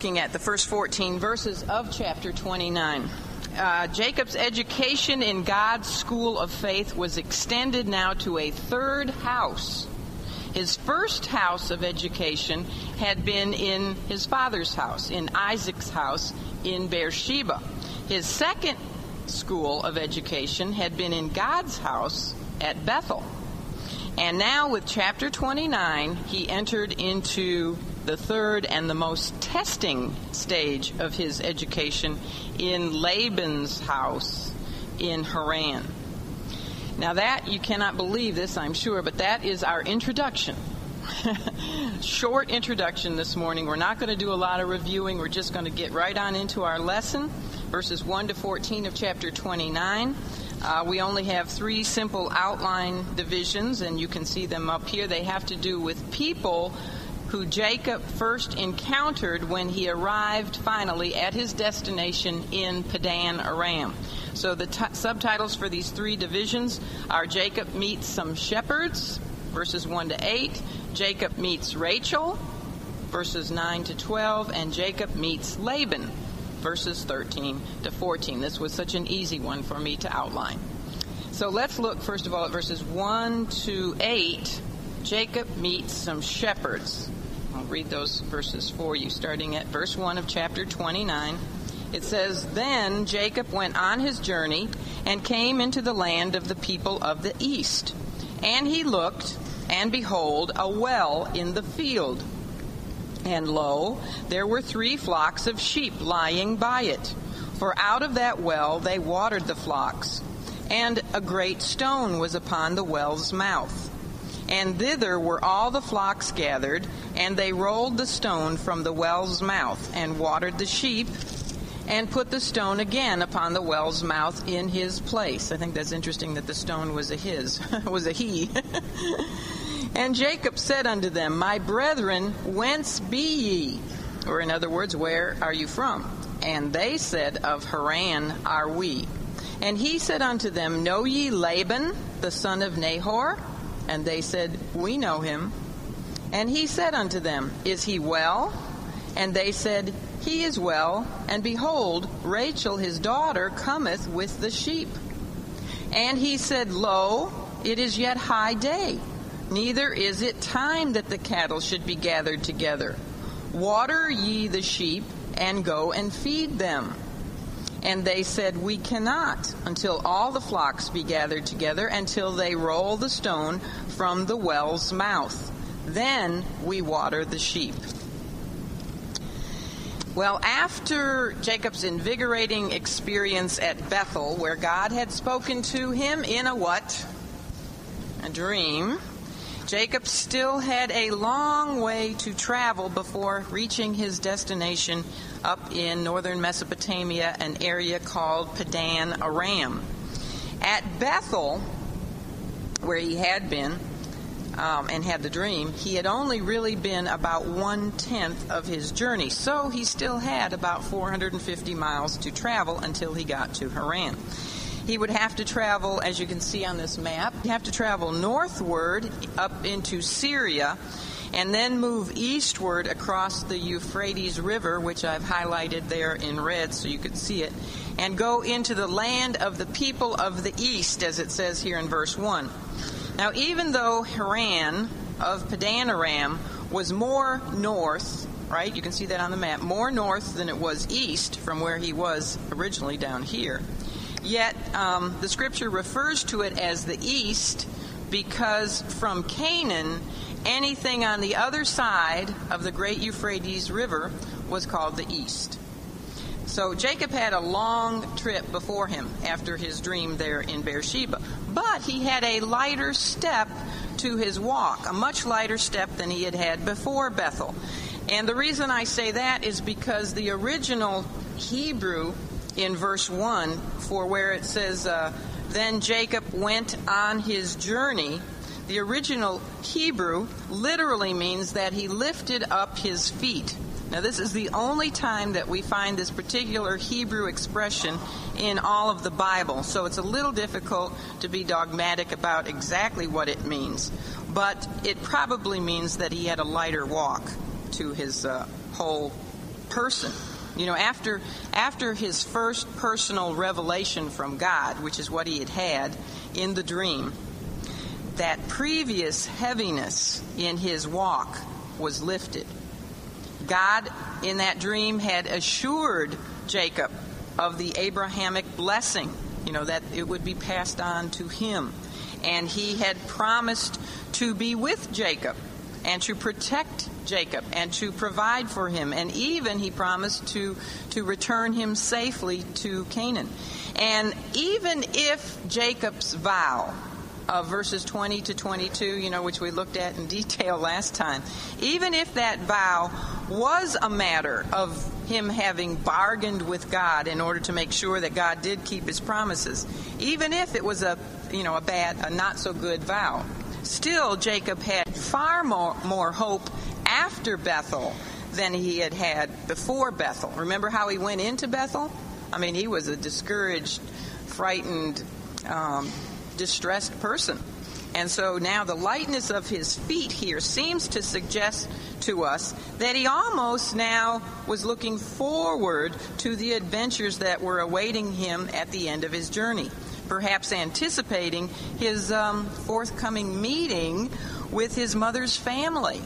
looking at the first 14 verses of chapter 29. Uh, Jacob's education in God's school of faith was extended now to a third house. His first house of education had been in his father's house, in Isaac's house in Beersheba. His second school of education had been in God's house at Bethel. And now, with chapter 29, he entered into the third and the most testing stage of his education in Laban's house in Haran. Now, that, you cannot believe this, I'm sure, but that is our introduction. Short introduction this morning. We're not going to do a lot of reviewing. We're just going to get right on into our lesson, verses 1 to 14 of chapter 29. Uh, we only have three simple outline divisions, and you can see them up here. They have to do with people who Jacob first encountered when he arrived finally at his destination in Padan Aram. So the t- subtitles for these three divisions are Jacob meets some shepherds, verses 1 to 8, Jacob meets Rachel, verses 9 to 12, and Jacob meets Laban, verses 13 to 14. This was such an easy one for me to outline. So let's look first of all at verses 1 to 8. Jacob meets some shepherds. I'll read those verses for you, starting at verse 1 of chapter 29. It says, Then Jacob went on his journey and came into the land of the people of the east. And he looked, and behold, a well in the field. And lo, there were three flocks of sheep lying by it. For out of that well they watered the flocks. And a great stone was upon the well's mouth. And thither were all the flocks gathered, and they rolled the stone from the well's mouth, and watered the sheep, and put the stone again upon the well's mouth in his place. I think that's interesting that the stone was a his, was a he. and Jacob said unto them, My brethren, whence be ye? Or in other words, where are you from? And they said, Of Haran are we. And he said unto them, Know ye Laban, the son of Nahor? And they said, We know him. And he said unto them, Is he well? And they said, He is well. And behold, Rachel his daughter cometh with the sheep. And he said, Lo, it is yet high day, neither is it time that the cattle should be gathered together. Water ye the sheep, and go and feed them. And they said, We cannot until all the flocks be gathered together, until they roll the stone from the well's mouth. Then we water the sheep. Well, after Jacob's invigorating experience at Bethel, where God had spoken to him in a what? A dream. Jacob still had a long way to travel before reaching his destination up in northern Mesopotamia, an area called Padan Aram. At Bethel, where he had been um, and had the dream, he had only really been about one tenth of his journey, so he still had about 450 miles to travel until he got to Haran he would have to travel, as you can see on this map, have to travel northward up into Syria and then move eastward across the Euphrates River, which I've highlighted there in red so you could see it, and go into the land of the people of the east, as it says here in verse 1. Now, even though Haran of Padanaram was more north, right, you can see that on the map, more north than it was east from where he was originally down here, Yet um, the scripture refers to it as the east because from Canaan, anything on the other side of the great Euphrates River was called the east. So Jacob had a long trip before him after his dream there in Beersheba. But he had a lighter step to his walk, a much lighter step than he had had before Bethel. And the reason I say that is because the original Hebrew in verse 1 for where it says, uh, Then Jacob went on his journey. The original Hebrew literally means that he lifted up his feet. Now, this is the only time that we find this particular Hebrew expression in all of the Bible, so it's a little difficult to be dogmatic about exactly what it means. But it probably means that he had a lighter walk to his uh, whole person. You know, after after his first personal revelation from God, which is what he had had in the dream, that previous heaviness in his walk was lifted. God in that dream had assured Jacob of the Abrahamic blessing, you know, that it would be passed on to him. And he had promised to be with Jacob and to protect Jacob and to provide for him. And even he promised to, to return him safely to Canaan. And even if Jacob's vow of verses 20 to 22, you know, which we looked at in detail last time, even if that vow was a matter of him having bargained with God in order to make sure that God did keep his promises, even if it was a, you know, a bad, a not so good vow, still Jacob had far more, more hope after Bethel than he had had before Bethel. Remember how he went into Bethel? I mean, he was a discouraged, frightened, um, distressed person. And so now the lightness of his feet here seems to suggest to us that he almost now was looking forward to the adventures that were awaiting him at the end of his journey, perhaps anticipating his um, forthcoming meeting with his mother's family.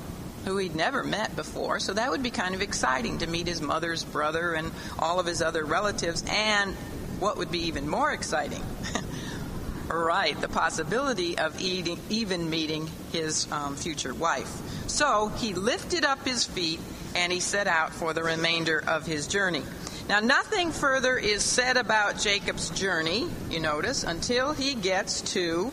Who he'd never met before, so that would be kind of exciting to meet his mother's brother and all of his other relatives, and what would be even more exciting right, the possibility of eating, even meeting his um, future wife. So he lifted up his feet and he set out for the remainder of his journey. Now, nothing further is said about Jacob's journey, you notice, until he gets to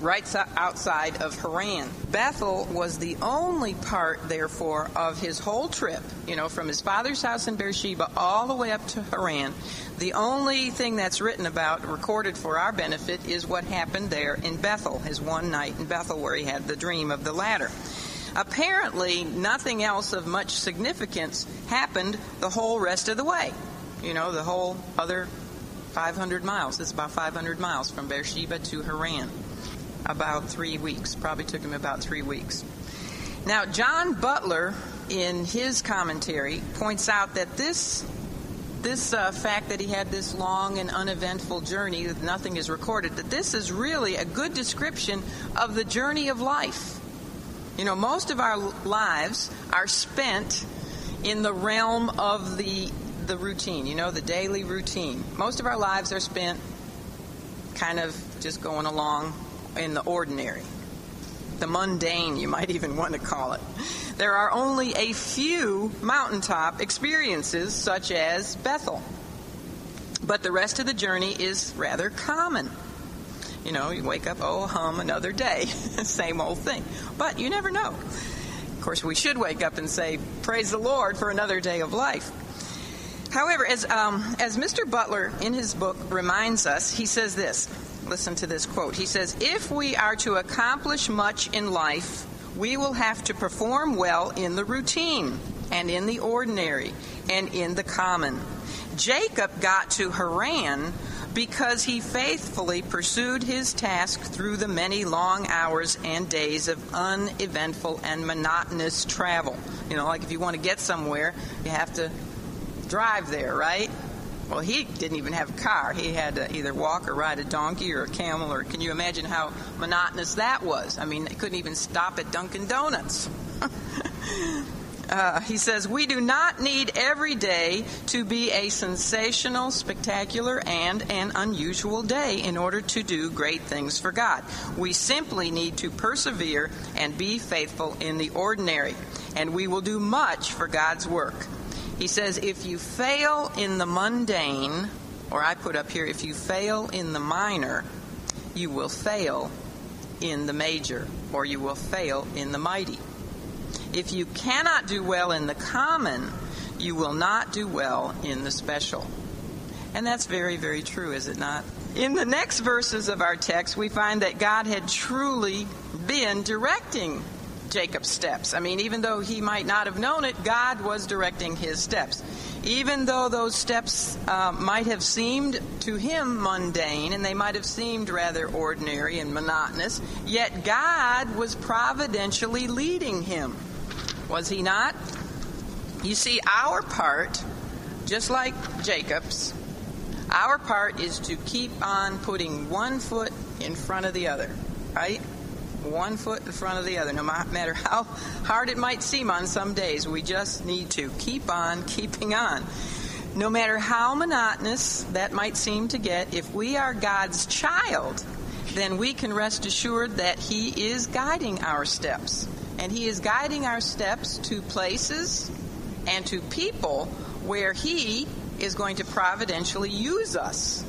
right outside of Haran. Bethel was the only part, therefore, of his whole trip, you know, from his father's house in Beersheba all the way up to Haran. The only thing that's written about, recorded for our benefit, is what happened there in Bethel, his one night in Bethel where he had the dream of the ladder. Apparently, nothing else of much significance happened the whole rest of the way. You know, the whole other 500 miles. It's about 500 miles from Beersheba to Haran about three weeks. Probably took him about three weeks. Now, John Butler, in his commentary, points out that this this uh, fact that he had this long and uneventful journey, that nothing is recorded, that this is really a good description of the journey of life. You know, most of our lives are spent in the realm of the the routine, you know, the daily routine. Most of our lives are spent kind of just going along in the ordinary, the mundane, you might even want to call it. There are only a few mountaintop experiences, such as Bethel. But the rest of the journey is rather common. You know, you wake up, oh, hum, another day. Same old thing. But you never know. Of course, we should wake up and say, Praise the Lord for another day of life. However, as, um, as Mr. Butler in his book reminds us, he says this Listen to this quote. He says, If we are to accomplish much in life, we will have to perform well in the routine and in the ordinary and in the common. Jacob got to Haran because he faithfully pursued his task through the many long hours and days of uneventful and monotonous travel. You know, like if you want to get somewhere, you have to drive there, right? Well, he didn't even have a car. He had to either walk or ride a donkey or a camel, or can you imagine how monotonous that was? I mean, they couldn't even stop at Dunkin' Donuts. Uh, he says, We do not need every day to be a sensational, spectacular, and an unusual day in order to do great things for God. We simply need to persevere and be faithful in the ordinary, and we will do much for God's work. He says, if you fail in the mundane, or I put up here, if you fail in the minor, you will fail in the major, or you will fail in the mighty. If you cannot do well in the common, you will not do well in the special. And that's very, very true, is it not? In the next verses of our text, we find that God had truly been directing Jacob's steps. I mean, even though he might not have known it, God was directing his steps. Even though those steps uh, might have seemed to him mundane and they might have seemed rather ordinary and monotonous, yet God was providentially leading him. Was he not? You see, our part, just like Jacob's, our part is to keep on putting one foot in front of the other, right? One foot in front of the other, no matter how hard it might seem on some days. We just need to keep on keeping on. No matter how monotonous that might seem to get, if we are God's child, then we can rest assured that He is guiding our steps. And He is guiding our steps to places and to people where He is going to providentially use us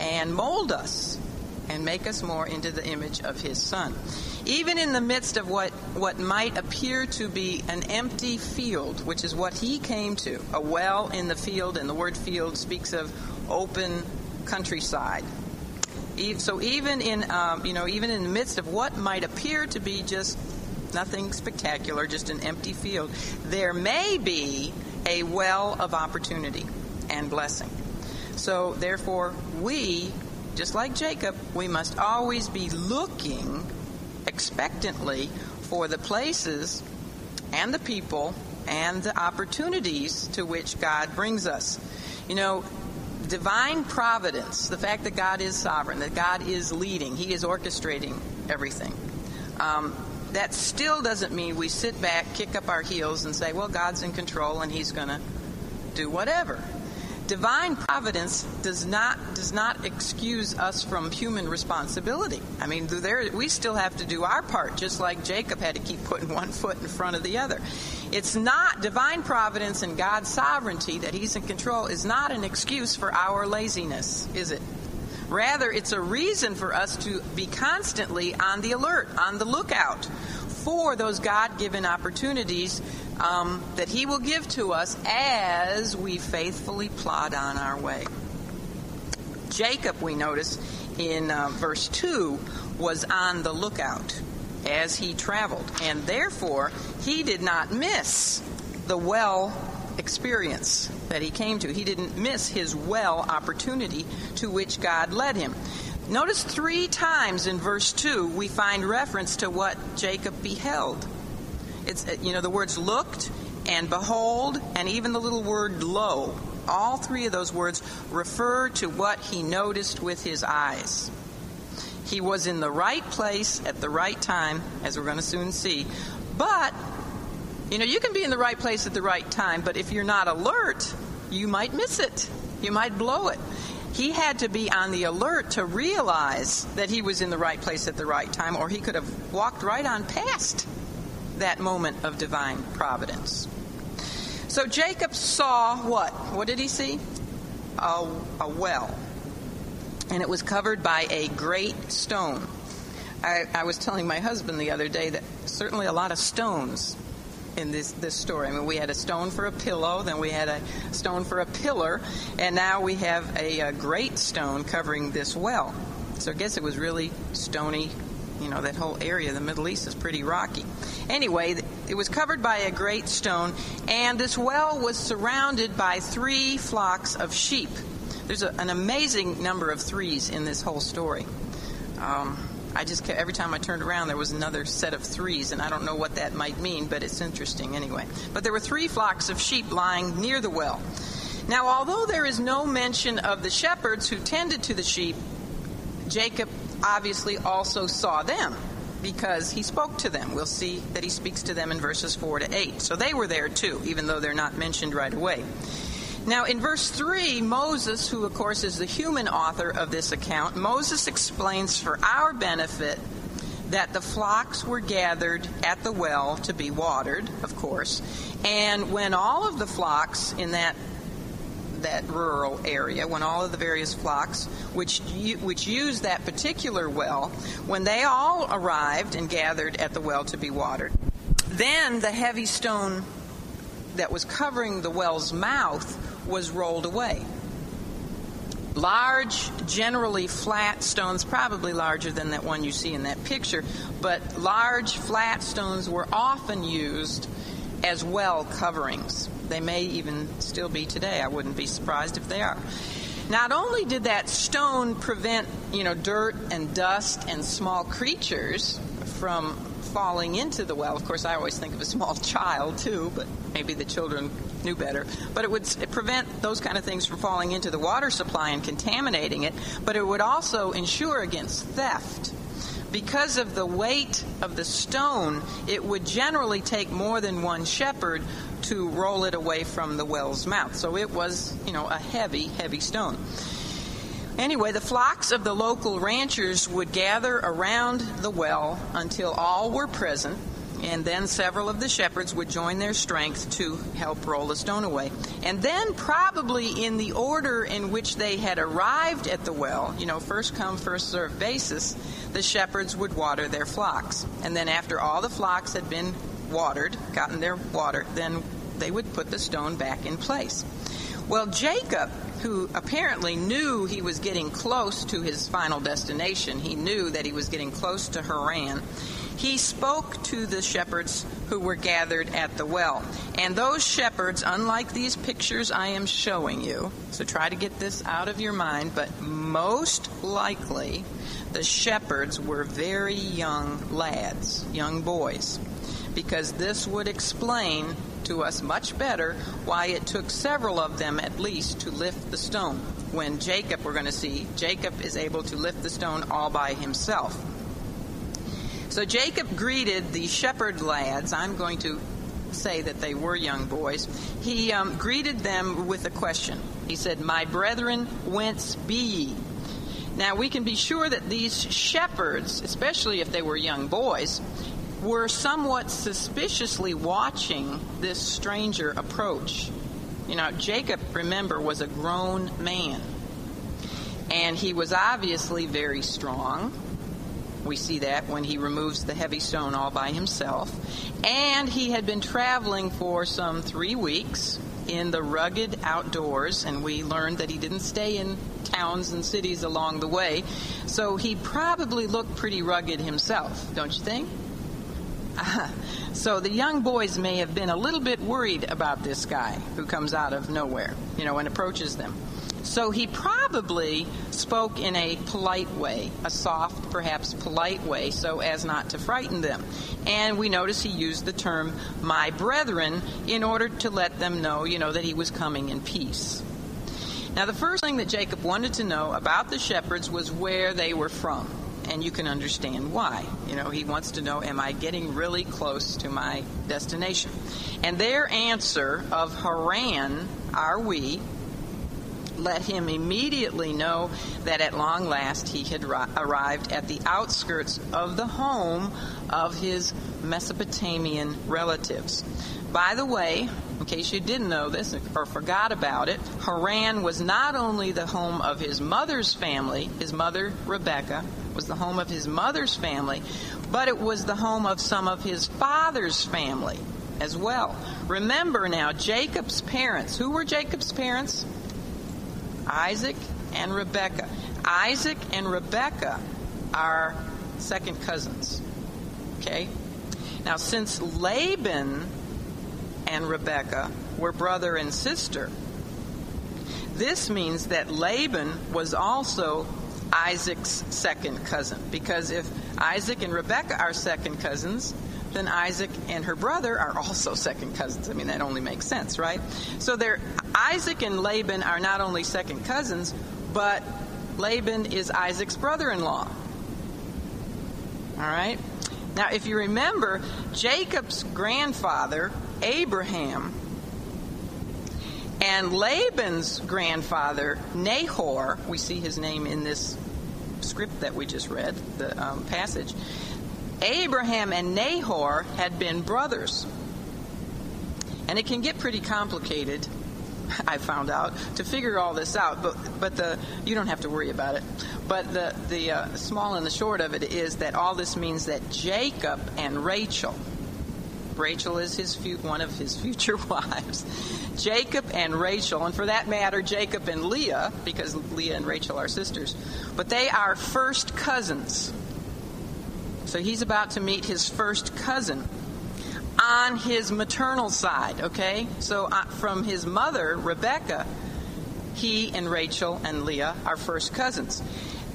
and mold us and make us more into the image of His Son. Even in the midst of what, what might appear to be an empty field, which is what He came to, a well in the field, and the word field speaks of open countryside. So even in um, you know even in the midst of what might appear to be just nothing spectacular, just an empty field, there may be a well of opportunity and blessing. So therefore, we, just like Jacob, we must always be looking expectantly for the places and the people and the opportunities to which God brings us. You know, divine providence, the fact that God is sovereign, that God is leading, He is orchestrating everything. Um, that still doesn't mean we sit back, kick up our heels, and say, well, God's in control and He's going to do whatever. Divine providence does not does not excuse us from human responsibility. I mean, there we still have to do our part, just like Jacob had to keep putting one foot in front of the other. It's not divine providence and God's sovereignty that He's in control is not an excuse for our laziness, is it? Rather, it's a reason for us to be constantly on the alert, on the lookout for those God given opportunities um, that He will give to us as we faithfully plod on our way. Jacob, we notice in uh, verse 2, was on the lookout as he traveled, and therefore he did not miss the well experience that he came to. He didn't miss his well opportunity to which God led him. Notice three times in verse 2 we find reference to what Jacob beheld. It's you know the words looked and behold and even the little word lo. All three of those words refer to what he noticed with his eyes. He was in the right place at the right time, as we're going to soon see. But, you know, you can be in the right place at the right time, but if you're not alert, you might miss it. You might blow it. He had to be on the alert to realize that he was in the right place at the right time, or he could have walked right on past that moment of divine providence. So Jacob saw what? What did he see? A, a well and it was covered by a great stone. I, I, was telling my husband the other day that certainly a lot of stones in this, this story. I mean, we had a stone for a pillow, then we had a stone for a pillar, and now we have a, a great stone covering this well. So I guess it was really stony. You know, that whole area, of the Middle East, is pretty rocky. Anyway, it was covered by a great stone, and this well was surrounded by three flocks of sheep. There's a, an amazing number of threes in this whole story. Um, I just kept, every time I turned around, there was another set of threes, and I don't know what that might mean, but it's interesting anyway. But there were three flocks of sheep lying near the well. Now, although there is no mention of the shepherds who tended to the sheep, Jacob obviously also saw them because he spoke to them. We'll see that he speaks to them in verses 4 to 8. So they were there too, even though they're not mentioned right away. Now, in verse 3, Moses, who of course is the human author of this account, Moses explains for our benefit that the flocks were gathered at the well to be watered, of course, and when all of the flocks in that that rural area, when all of the various flocks which which used that particular well, when they all arrived and gathered at the well to be watered, then the heavy stone that was covering the well's mouth was rolled away. Large, generally flat stones, probably larger than that one you see in that picture, but large, flat stones were often used as well coverings. They may even still be today. I wouldn't be surprised if they are. Not only did that stone prevent, you know, dirt and dust and small creatures from falling into the well. Of course, I always think of a small child too, but maybe the children knew better. But it would prevent those kind of things from falling into the water supply and contaminating it, but it would also ensure against theft. Because of the weight of the stone, it would generally take more than one shepherd to roll it away from the well's mouth. So it was, you know, a heavy, heavy stone. Anyway, the flocks of the local ranchers would gather around the well until all were present, and then several of the shepherds would join their strength to help roll the stone away. And then, probably in the order in which they had arrived at the well, you know, first come, first served basis, the shepherds would water their flocks. And then, after all the flocks had been watered, gotten their water, then they would put the stone back in place. Well, Jacob, who apparently knew he was getting close to his final destination, he knew that he was getting close to Haran, he spoke to the shepherds who were gathered at the well. And those shepherds, unlike these pictures I am showing you, so try to get this out of your mind, but most likely the shepherds were very young lads, young boys, because this would explain to us much better why it took several of them at least to lift the stone. When Jacob, we're going to see, Jacob is able to lift the stone all by himself. So Jacob greeted the shepherd lads. I'm going to say that they were young boys. He um, greeted them with a question. He said, My brethren, whence be ye? Now, we can be sure that these shepherds, especially if they were young boys, were somewhat suspiciously watching this stranger approach. You know, Jacob, remember, was a grown man. And he was obviously very strong. We see that when he removes the heavy stone all by himself. And he had been traveling for some three weeks in the rugged outdoors, and we learned that he didn't stay in towns and cities along the way. So he probably looked pretty rugged himself, don't you think? so the young boys may have been a little bit worried about this guy who comes out of nowhere, you know, and approaches them. So he probably spoke in a polite way, a soft, perhaps polite way, so as not to frighten them. And we notice he used the term my brethren in order to let them know, you know, that he was coming in peace. Now, the first thing that Jacob wanted to know about the shepherds was where they were from and you can understand why. You know, he wants to know, am I getting really close to my destination? And their answer of Haran are we let him immediately know that at long last he had arrived at the outskirts of the home of his Mesopotamian relatives. By the way, in case you didn't know this or forgot about it, Haran was not only the home of his mother's family, his mother Rebecca, was the home of his mother's family, but it was the home of some of his father's family as well. Remember now, Jacob's parents. Who were Jacob's parents? Isaac and Rebekah. Isaac and Rebekah are second cousins. Okay? Now, since Laban and Rebekah were brother and sister, this means that Laban was also Isaac's second cousin. Because if Isaac and Rebekah are second cousins, then Isaac and her brother are also second cousins. I mean, that only makes sense, right? So they're, Isaac and Laban are not only second cousins, but Laban is Isaac's brother in law. All right? Now, if you remember, Jacob's grandfather, Abraham, and Laban's grandfather, Nahor, we see his name in this script that we just read, the um, passage. Abraham and Nahor had been brothers. And it can get pretty complicated, I found out, to figure all this out. But but the you don't have to worry about it. But the the uh, small and the short of it is that all this means that Jacob and Rachel Rachel is his one of his future wives. Jacob and Rachel, and for that matter, Jacob and Leah, because Leah and Rachel are sisters, but they are first cousins. So he's about to meet his first cousin on his maternal side, okay? So uh, from his mother, Rebecca, he and Rachel and Leah are first cousins.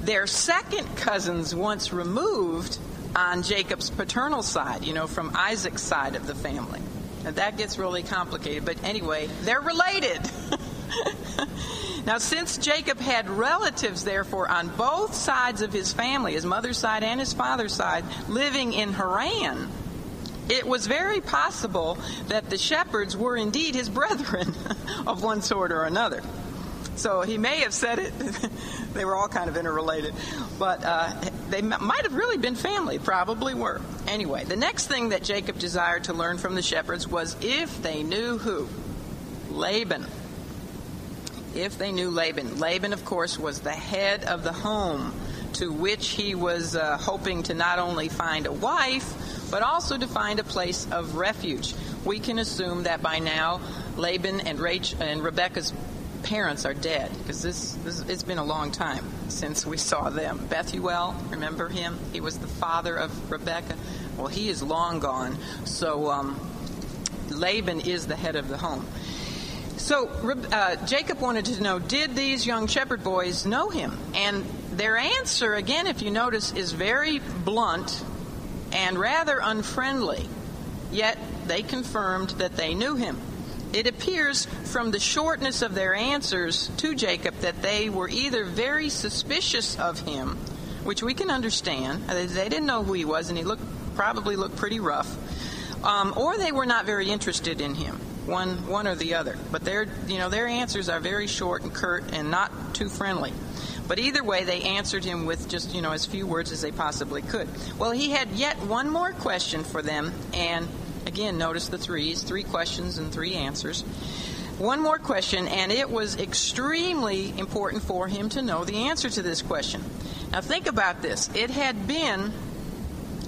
They're second cousins, once removed, on Jacob's paternal side, you know, from Isaac's side of the family. And that gets really complicated. But anyway, they're related. now, since Jacob had relatives, therefore, on both sides of his family, his mother's side and his father's side, living in Haran, it was very possible that the shepherds were indeed his brethren of one sort or another. So he may have said it. they were all kind of interrelated. But uh, they might have really been family, probably were. Anyway, the next thing that Jacob desired to learn from the shepherds was if they knew who? Laban. If they knew Laban. Laban, of course, was the head of the home to which he was uh, hoping to not only find a wife, but also to find a place of refuge. We can assume that by now Laban and, Rachel, and Rebecca's parents are dead because this, this, it's been a long time since we saw them. Bethuel, remember him? He was the father of Rebecca. Well, he is long gone. So um, Laban is the head of the home. So uh, Jacob wanted to know did these young shepherd boys know him? And their answer, again, if you notice, is very blunt and rather unfriendly. Yet they confirmed that they knew him. It appears from the shortness of their answers to Jacob that they were either very suspicious of him, which we can understand. They didn't know who he was, and he looked probably looked pretty rough, um, or they were not very interested in him. One, one or the other. But their, you know, their answers are very short and curt and not too friendly. But either way, they answered him with just, you know, as few words as they possibly could. Well, he had yet one more question for them, and Again, notice the threes three questions and three answers. One more question, and it was extremely important for him to know the answer to this question. Now, think about this. It had been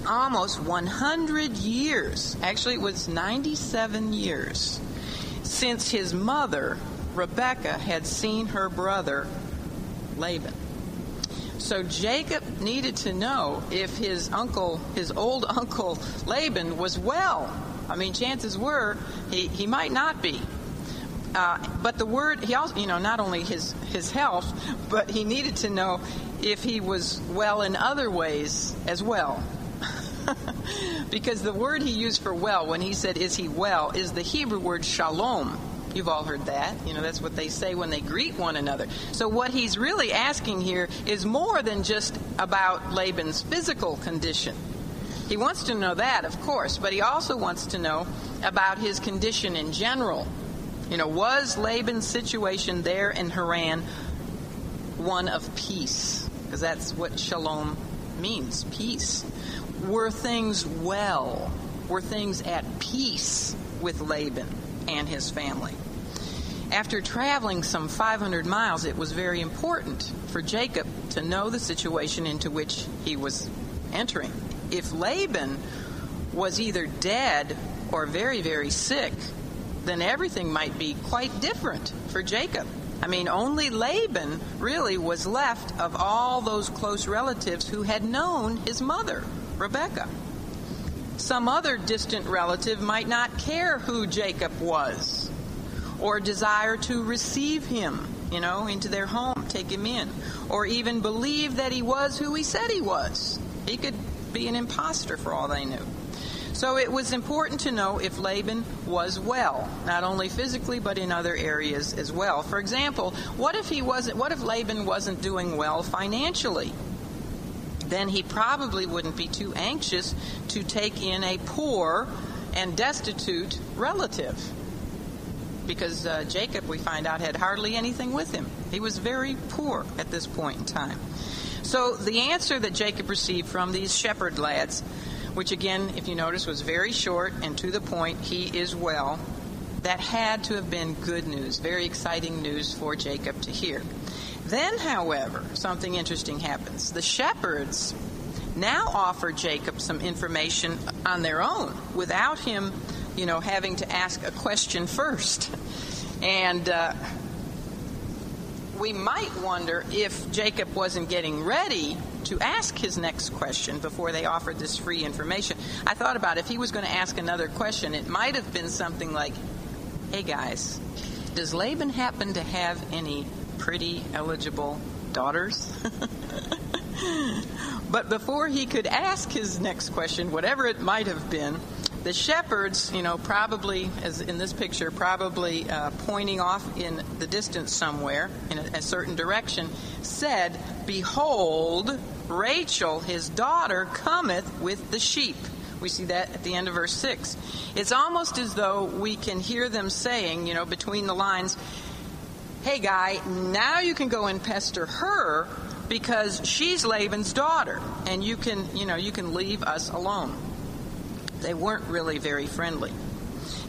almost 100 years, actually, it was 97 years, since his mother, Rebecca, had seen her brother, Laban. So Jacob needed to know if his uncle, his old uncle Laban, was well. I mean, chances were he, he might not be. Uh, but the word, he also, you know, not only his, his health, but he needed to know if he was well in other ways as well. because the word he used for well, when he said, is he well, is the Hebrew word shalom. You've all heard that. You know, that's what they say when they greet one another. So, what he's really asking here is more than just about Laban's physical condition. He wants to know that, of course, but he also wants to know about his condition in general. You know, was Laban's situation there in Haran one of peace? Because that's what shalom means peace. Were things well? Were things at peace with Laban? and his family. After traveling some 500 miles, it was very important for Jacob to know the situation into which he was entering. If Laban was either dead or very, very sick, then everything might be quite different for Jacob. I mean, only Laban really was left of all those close relatives who had known his mother, Rebekah some other distant relative might not care who Jacob was or desire to receive him, you know, into their home, take him in, or even believe that he was who he said he was. He could be an impostor for all they knew. So it was important to know if Laban was well, not only physically but in other areas as well. For example, what if he wasn't what if Laban wasn't doing well financially? then he probably wouldn't be too anxious to take in a poor and destitute relative. Because uh, Jacob, we find out, had hardly anything with him. He was very poor at this point in time. So the answer that Jacob received from these shepherd lads, which again, if you notice, was very short and to the point, he is well, that had to have been good news, very exciting news for Jacob to hear. Then, however, something interesting happens. The shepherds now offer Jacob some information on their own without him, you know, having to ask a question first. And uh, we might wonder if Jacob wasn't getting ready to ask his next question before they offered this free information. I thought about if he was going to ask another question, it might have been something like, Hey guys, does Laban happen to have any pretty, eligible daughters? But before he could ask his next question, whatever it might have been, the shepherds, you know, probably, as in this picture, probably uh, pointing off in the distance somewhere in a, a certain direction, said, Behold, Rachel, his daughter, cometh with the sheep. We see that at the end of verse 6. It's almost as though we can hear them saying, you know, between the lines, Hey, guy, now you can go and pester her because she's Laban's daughter, and you can, you know, you can leave us alone. They weren't really very friendly.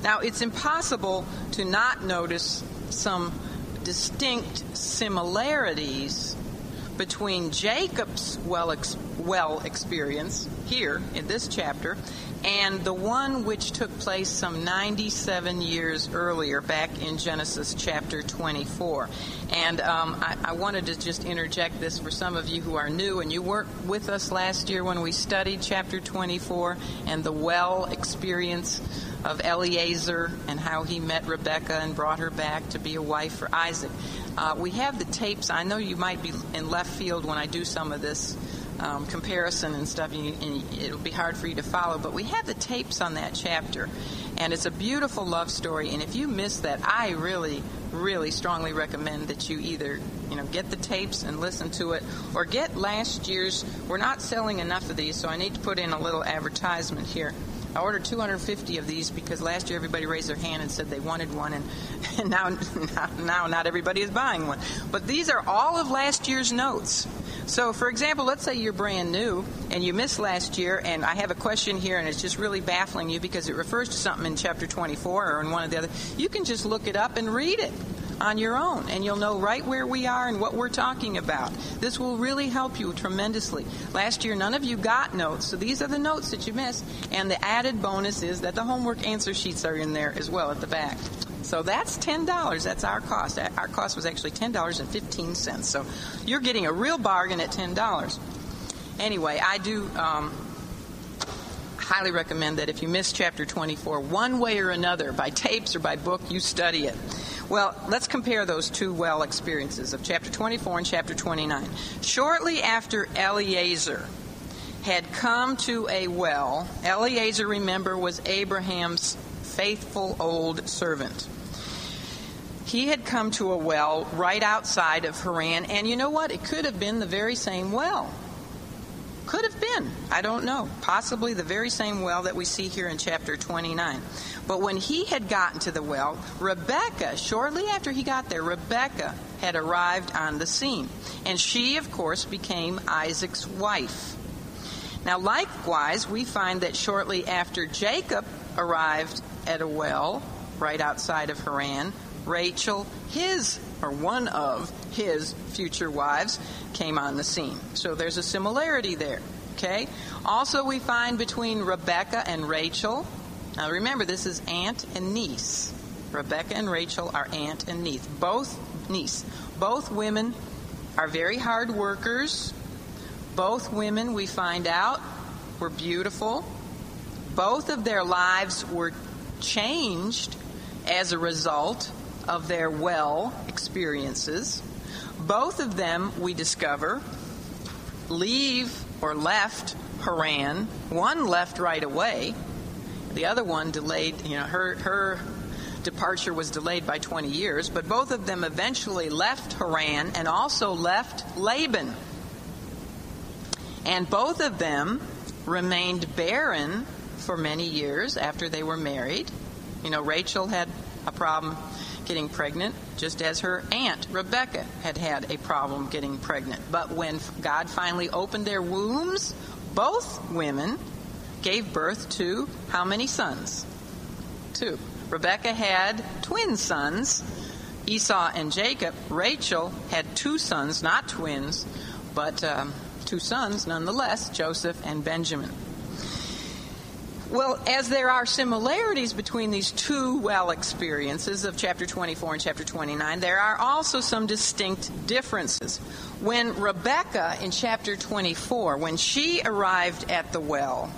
Now, it's impossible to not notice some distinct similarities between Jacob's well, ex- well experience here in this chapter and the one which took place some 97 years earlier, back in Genesis chapter 24. And um, I, I, wanted to just interject this for some of you who are new and you weren't with us last year when we studied chapter 24 and the well experience of Eliezer and how he met Rebecca and brought her back to be a wife for Isaac. Uh, we have the tapes. I know you might be in left field when I do some of this um, comparison and stuff, and, you, and it'll be hard for you to follow. But we have the tapes on that chapter, and it's a beautiful love story. And if you miss that, I really, really strongly recommend that you either you know get the tapes and listen to it, or get last year's. We're not selling enough of these, so I need to put in a little advertisement here. I ordered 250 of these because last year everybody raised their hand and said they wanted one, and, and now, now not everybody is buying one. But these are all of last year's notes. So, for example, let's say you're brand new and you missed last year, and I have a question here, and it's just really baffling you because it refers to something in chapter 24 or in one of the other. You can just look it up and read it on your own, and you'll know right where we are and what we're talking about. This will really help you tremendously. Last year, none of you got notes, so these are the notes that you missed, and the added bonus is that the homework answer sheets are in there as well at the back. So that's ten dollars. That's our cost. Our cost was actually ten dollars and fifteen cents. So you're getting a real bargain at ten dollars. Anyway, I do um, highly recommend that if you miss chapter 24, one way or another, by tapes or by book, you study it. Well, let's compare those two well experiences of chapter 24 and chapter 29. Shortly after Eliezer had come to a well, Eliezer, remember, was Abraham's faithful old servant. He had come to a well right outside of Haran, and you know what? It could have been the very same well. Could have been. I don't know. Possibly the very same well that we see here in chapter 29. But when he had gotten to the well, Rebecca, shortly after he got there, Rebecca had arrived on the scene. And she, of course, became Isaac's wife. Now, likewise, we find that shortly after Jacob arrived at a well right outside of Haran, Rachel, his or one of his future wives, came on the scene. So there's a similarity there. Okay? Also, we find between Rebecca and Rachel now remember, this is aunt and niece. Rebecca and Rachel are aunt and niece. Both niece. Both women are very hard workers. Both women, we find out, were beautiful. Both of their lives were changed as a result of their well experiences. Both of them, we discover, leave or left Haran. One left right away, the other one delayed, you know, her, her departure was delayed by 20 years, but both of them eventually left Haran and also left Laban. And both of them remained barren for many years after they were married. You know, Rachel had a problem getting pregnant, just as her aunt Rebecca had had a problem getting pregnant. But when God finally opened their wombs, both women gave birth to how many sons? Two. Rebecca had twin sons, Esau and Jacob. Rachel had two sons, not twins, but um, two sons nonetheless, Joseph and Benjamin. Well, as there are similarities between these two well experiences of chapter 24 and chapter 29, there are also some distinct differences. When Rebecca in chapter 24, when she arrived at the well,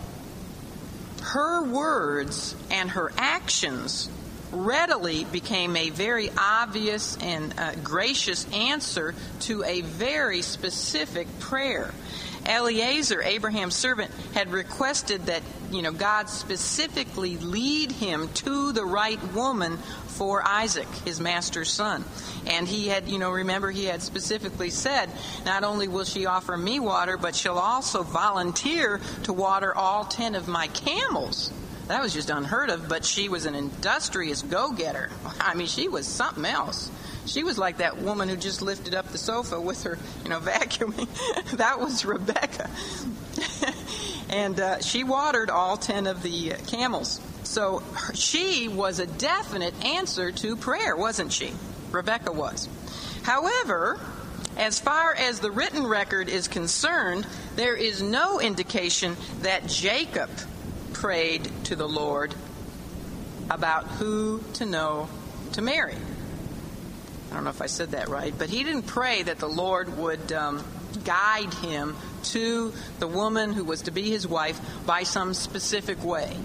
her words and her actions readily became a very obvious and uh, gracious answer to a very specific prayer. Eliezer, Abraham's servant, had requested that, you know, God specifically lead him to the right woman for Isaac, his master's son. And he had, you know, remember he had specifically said, not only will she offer me water, but she'll also volunteer to water all ten of my camels. That was just unheard of, but she was an industrious go getter. I mean, she was something else. She was like that woman who just lifted up the sofa with her, you know, vacuuming. that was Rebekah. and uh, she watered all 10 of the camels. So she was a definite answer to prayer, wasn't she? Rebekah was. However, as far as the written record is concerned, there is no indication that Jacob prayed to the Lord about who to know to marry. I don't know if I said that right, but he didn't pray that the Lord would um, guide him to the woman who was to be his wife by some specific way.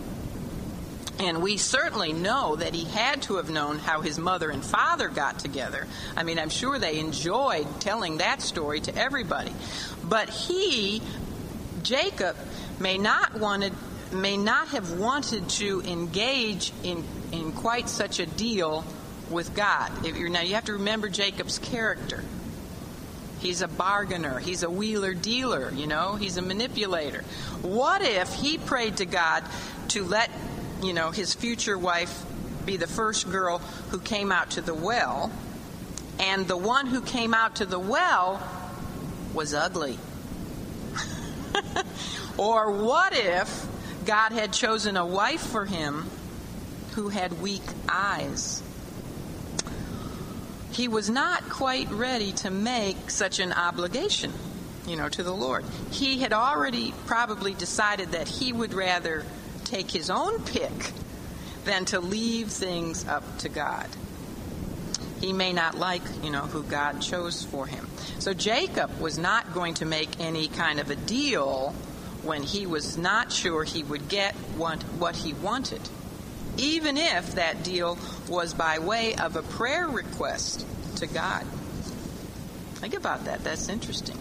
And we certainly know that he had to have known how his mother and father got together. I mean, I'm sure they enjoyed telling that story to everybody. But he, Jacob, may not wanted may not have wanted to engage in in quite such a deal with God. now, you have to remember Jacob's character. He's a bargainer. He's a wheeler dealer, you know. He's a manipulator. What if he prayed to God to let, you know, his future wife be the first girl who came out to the well, and the one who came out to the well was ugly? or what if God had chosen a wife for him who had weak eyes? He was not quite ready to make such an obligation, you know, to the Lord. He had already probably decided that he would rather take his own pick than to leave things up to God. He may not like, you know, who God chose for him. So Jacob was not going to make any kind of a deal when he was not sure he would get what, what he wanted even if that deal was by way of a prayer request to God. Think about that. That's interesting.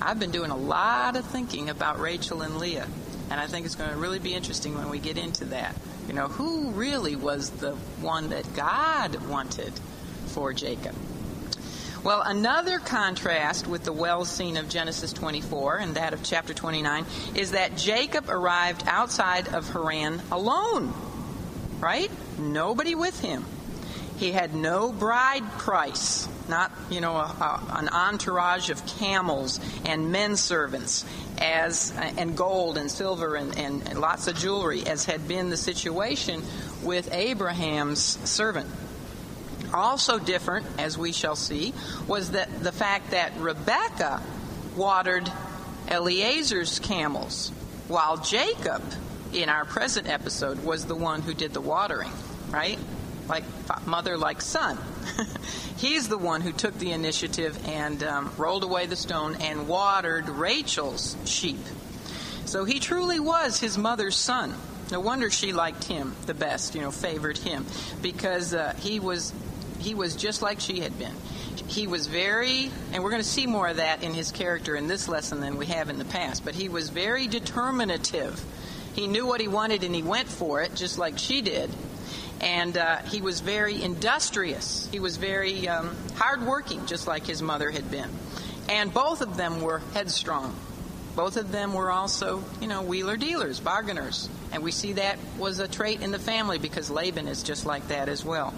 I've been doing a lot of thinking about Rachel and Leah, and I think it's going to really be interesting when we get into that. You know, who really was the one that God wanted for Jacob? Well, another contrast with the well scene of Genesis 24 and that of chapter 29 is that Jacob arrived outside of Haran alone right? Nobody with him. He had no bride price, not, you know, a, a, an entourage of camels and men servants as and gold and silver and, and, lots of jewelry, as had been the situation with Abraham's servant. Also different, as we shall see, was that the fact that Rebekah watered Eliezer's camels, while Jacob in our present episode was the one who did the watering, right? Like mother, like son. He's the one who took the initiative and um, rolled away the stone and watered Rachel's sheep. So he truly was his mother's son. No wonder she liked him the best, you know, favored him, because uh, he was he was just like she had been. He was very, and we're going to see more of that in his character in this lesson than we have in the past. But he was very determinative he knew what he wanted and he went for it, just like she did. And uh, he was very industrious. He was very um, hardworking, just like his mother had been. And both of them were headstrong. Both of them were also, you know, wheeler dealers, bargainers. And we see that was a trait in the family because Laban is just like that as well.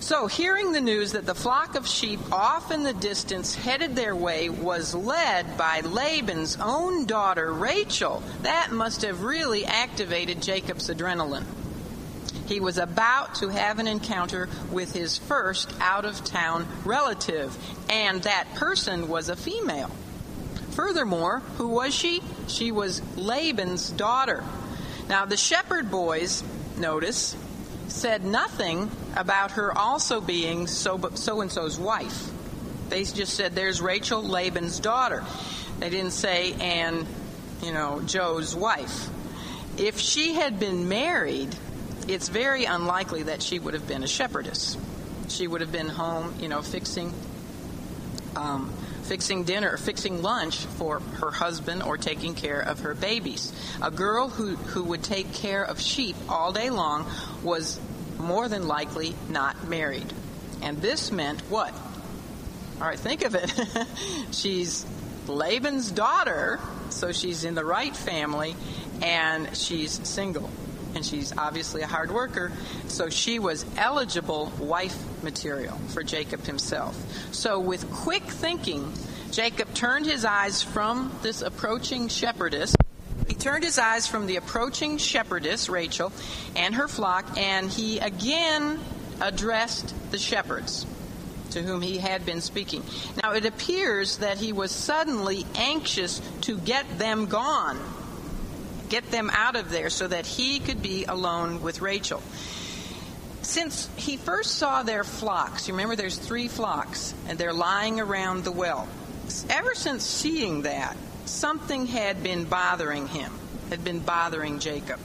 So, hearing the news that the flock of sheep off in the distance headed their way was led by Laban's own daughter, Rachel, that must have really activated Jacob's adrenaline. He was about to have an encounter with his first out of town relative, and that person was a female. Furthermore, who was she? She was Laban's daughter. Now, the shepherd boys, notice, said nothing about her also being so and so's wife. They just said, "There's Rachel, Laban's daughter." They didn't say, "and you know Joe's wife." If she had been married, it's very unlikely that she would have been a shepherdess. She would have been home, you know, fixing um, fixing dinner, fixing lunch for her husband, or taking care of her babies. A girl who, who would take care of sheep all day long was more than likely not married. And this meant what? All right, think of it. she's Laban's daughter, so she's in the right family, and she's single. And she's obviously a hard worker, so she was eligible wife material for Jacob himself. So, with quick thinking, Jacob turned his eyes from this approaching shepherdess. He turned his eyes from the approaching shepherdess, Rachel, and her flock, and he again addressed the shepherds to whom he had been speaking. Now, it appears that he was suddenly anxious to get them gone, get them out of there, so that he could be alone with Rachel. Since he first saw their flocks, you remember there's three flocks, and they're lying around the well. Ever since seeing that, something had been bothering him, had been bothering Jacob.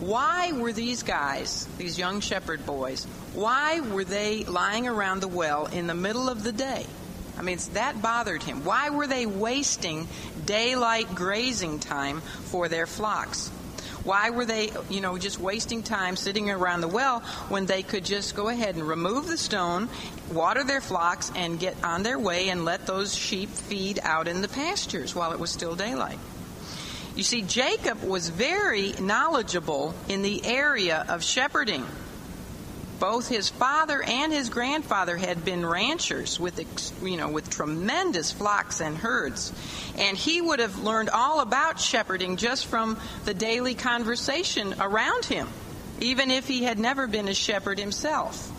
Why were these guys, these young shepherd boys, why were they lying around the well in the middle of the day? I mean, that bothered him. Why were they wasting daylight grazing time for their flocks? Why were they, you know, just wasting time sitting around the well when they could just go ahead and remove the stone, water their flocks, and get on their way and let those sheep feed out in the pastures while it was still daylight? You see, Jacob was very knowledgeable in the area of shepherding. Both his father and his grandfather had been ranchers with, you know, with tremendous flocks and herds. And he would have learned all about shepherding just from the daily conversation around him, even if he had never been a shepherd himself.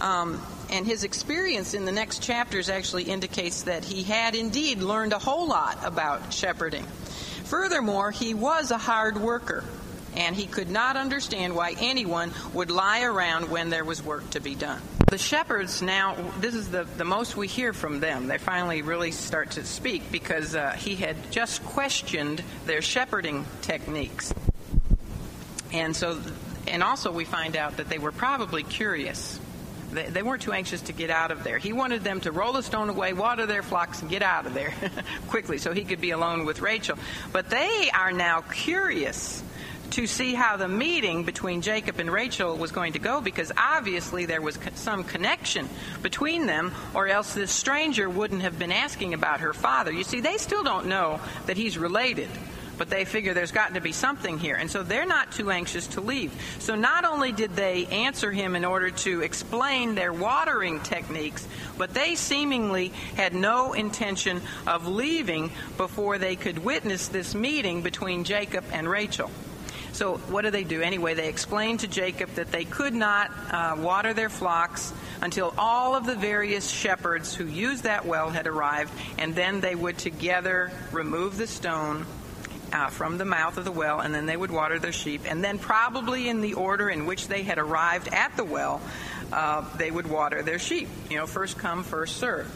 Um, and his experience in the next chapters actually indicates that he had indeed learned a whole lot about shepherding. Furthermore, he was a hard worker and he could not understand why anyone would lie around when there was work to be done. The shepherds now, this is the, the most we hear from them. They finally really start to speak because uh, he had just questioned their shepherding techniques. And so, and also we find out that they were probably curious. They, they weren't too anxious to get out of there. He wanted them to roll the stone away, water their flocks, and get out of there quickly so he could be alone with Rachel. But they are now curious to see how the meeting between Jacob and Rachel was going to go because obviously there was some connection between them, or else this stranger wouldn't have been asking about her father. You see, they still don't know that he's related. But they figure there's got to be something here. And so they're not too anxious to leave. So not only did they answer him in order to explain their watering techniques, but they seemingly had no intention of leaving before they could witness this meeting between Jacob and Rachel. So, what do they do? Anyway, they explained to Jacob that they could not uh, water their flocks until all of the various shepherds who used that well had arrived, and then they would together remove the stone uh, from the mouth of the well, and then they would water their sheep. And then, probably in the order in which they had arrived at the well, uh, they would water their sheep. You know, first come, first serve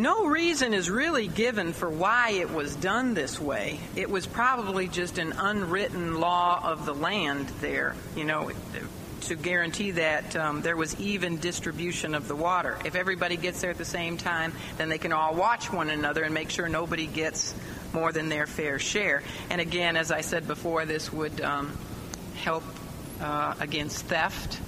no reason is really given for why it was done this way. It was probably just an unwritten law of the land there, you know, to guarantee that um, there was even distribution of the water. If everybody gets there at the same time, then they can all watch one another and make sure nobody gets more than their fair share. And again, as I said before, this would um, help uh, against theft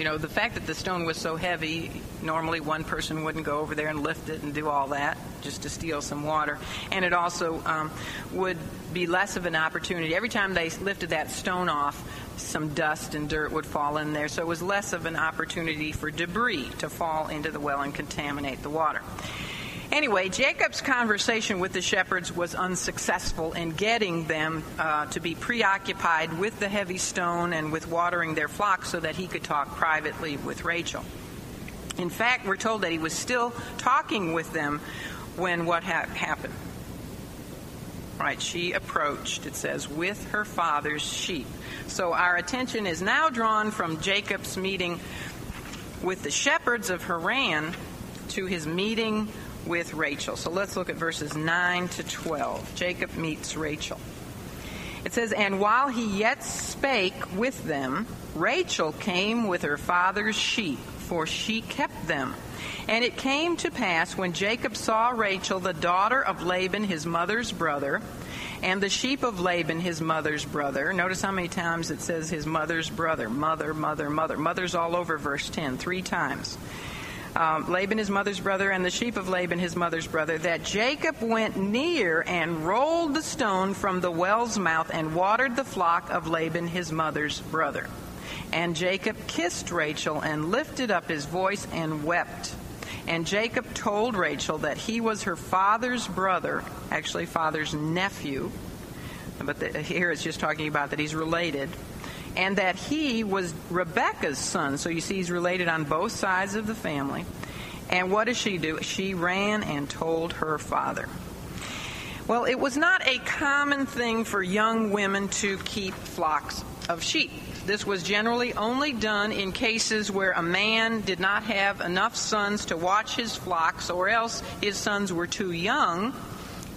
you know, the fact that the stone was so heavy, normally one person wouldn't go over there and lift it and do all that just to steal some water. And it also um, would be less of an opportunity. Every time they lifted that stone off, some dust and dirt would fall in there. So it was less of an opportunity for debris to fall into the well and contaminate the water. Anyway, Jacob's conversation with the shepherds was unsuccessful in getting them uh, to be preoccupied with the heavy stone and with watering their flocks so that he could talk privately with Rachel. In fact, we're told that he was still talking with them when what ha- happened. Right, she approached, it says, with her father's sheep. So our attention is now drawn from Jacob's meeting with the shepherds of Haran to his meeting with Rachel. So let's look at verses 9 to 12. Jacob meets Rachel. It says, And while he yet spake with them, Rachel came with her father's sheep, for she kept them. And it came to pass when Jacob saw Rachel, the daughter of Laban, his mother's brother, and the sheep of Laban, his mother's brother. Notice how many times it says his mother's brother. Mother, mother, mother. Mother's all over verse 10, three times. Um, Laban, his mother's brother, and the sheep of Laban, his mother's brother, that Jacob went near and rolled the stone from the well's mouth and watered the flock of Laban, his mother's brother. And Jacob kissed Rachel and lifted up his voice and wept. And Jacob told Rachel that he was her father's brother, actually, father's nephew. But the, here it's just talking about that he's related. And that he was Rebekah's son. So you see, he's related on both sides of the family. And what does she do? She ran and told her father. Well, it was not a common thing for young women to keep flocks of sheep. This was generally only done in cases where a man did not have enough sons to watch his flocks, or else his sons were too young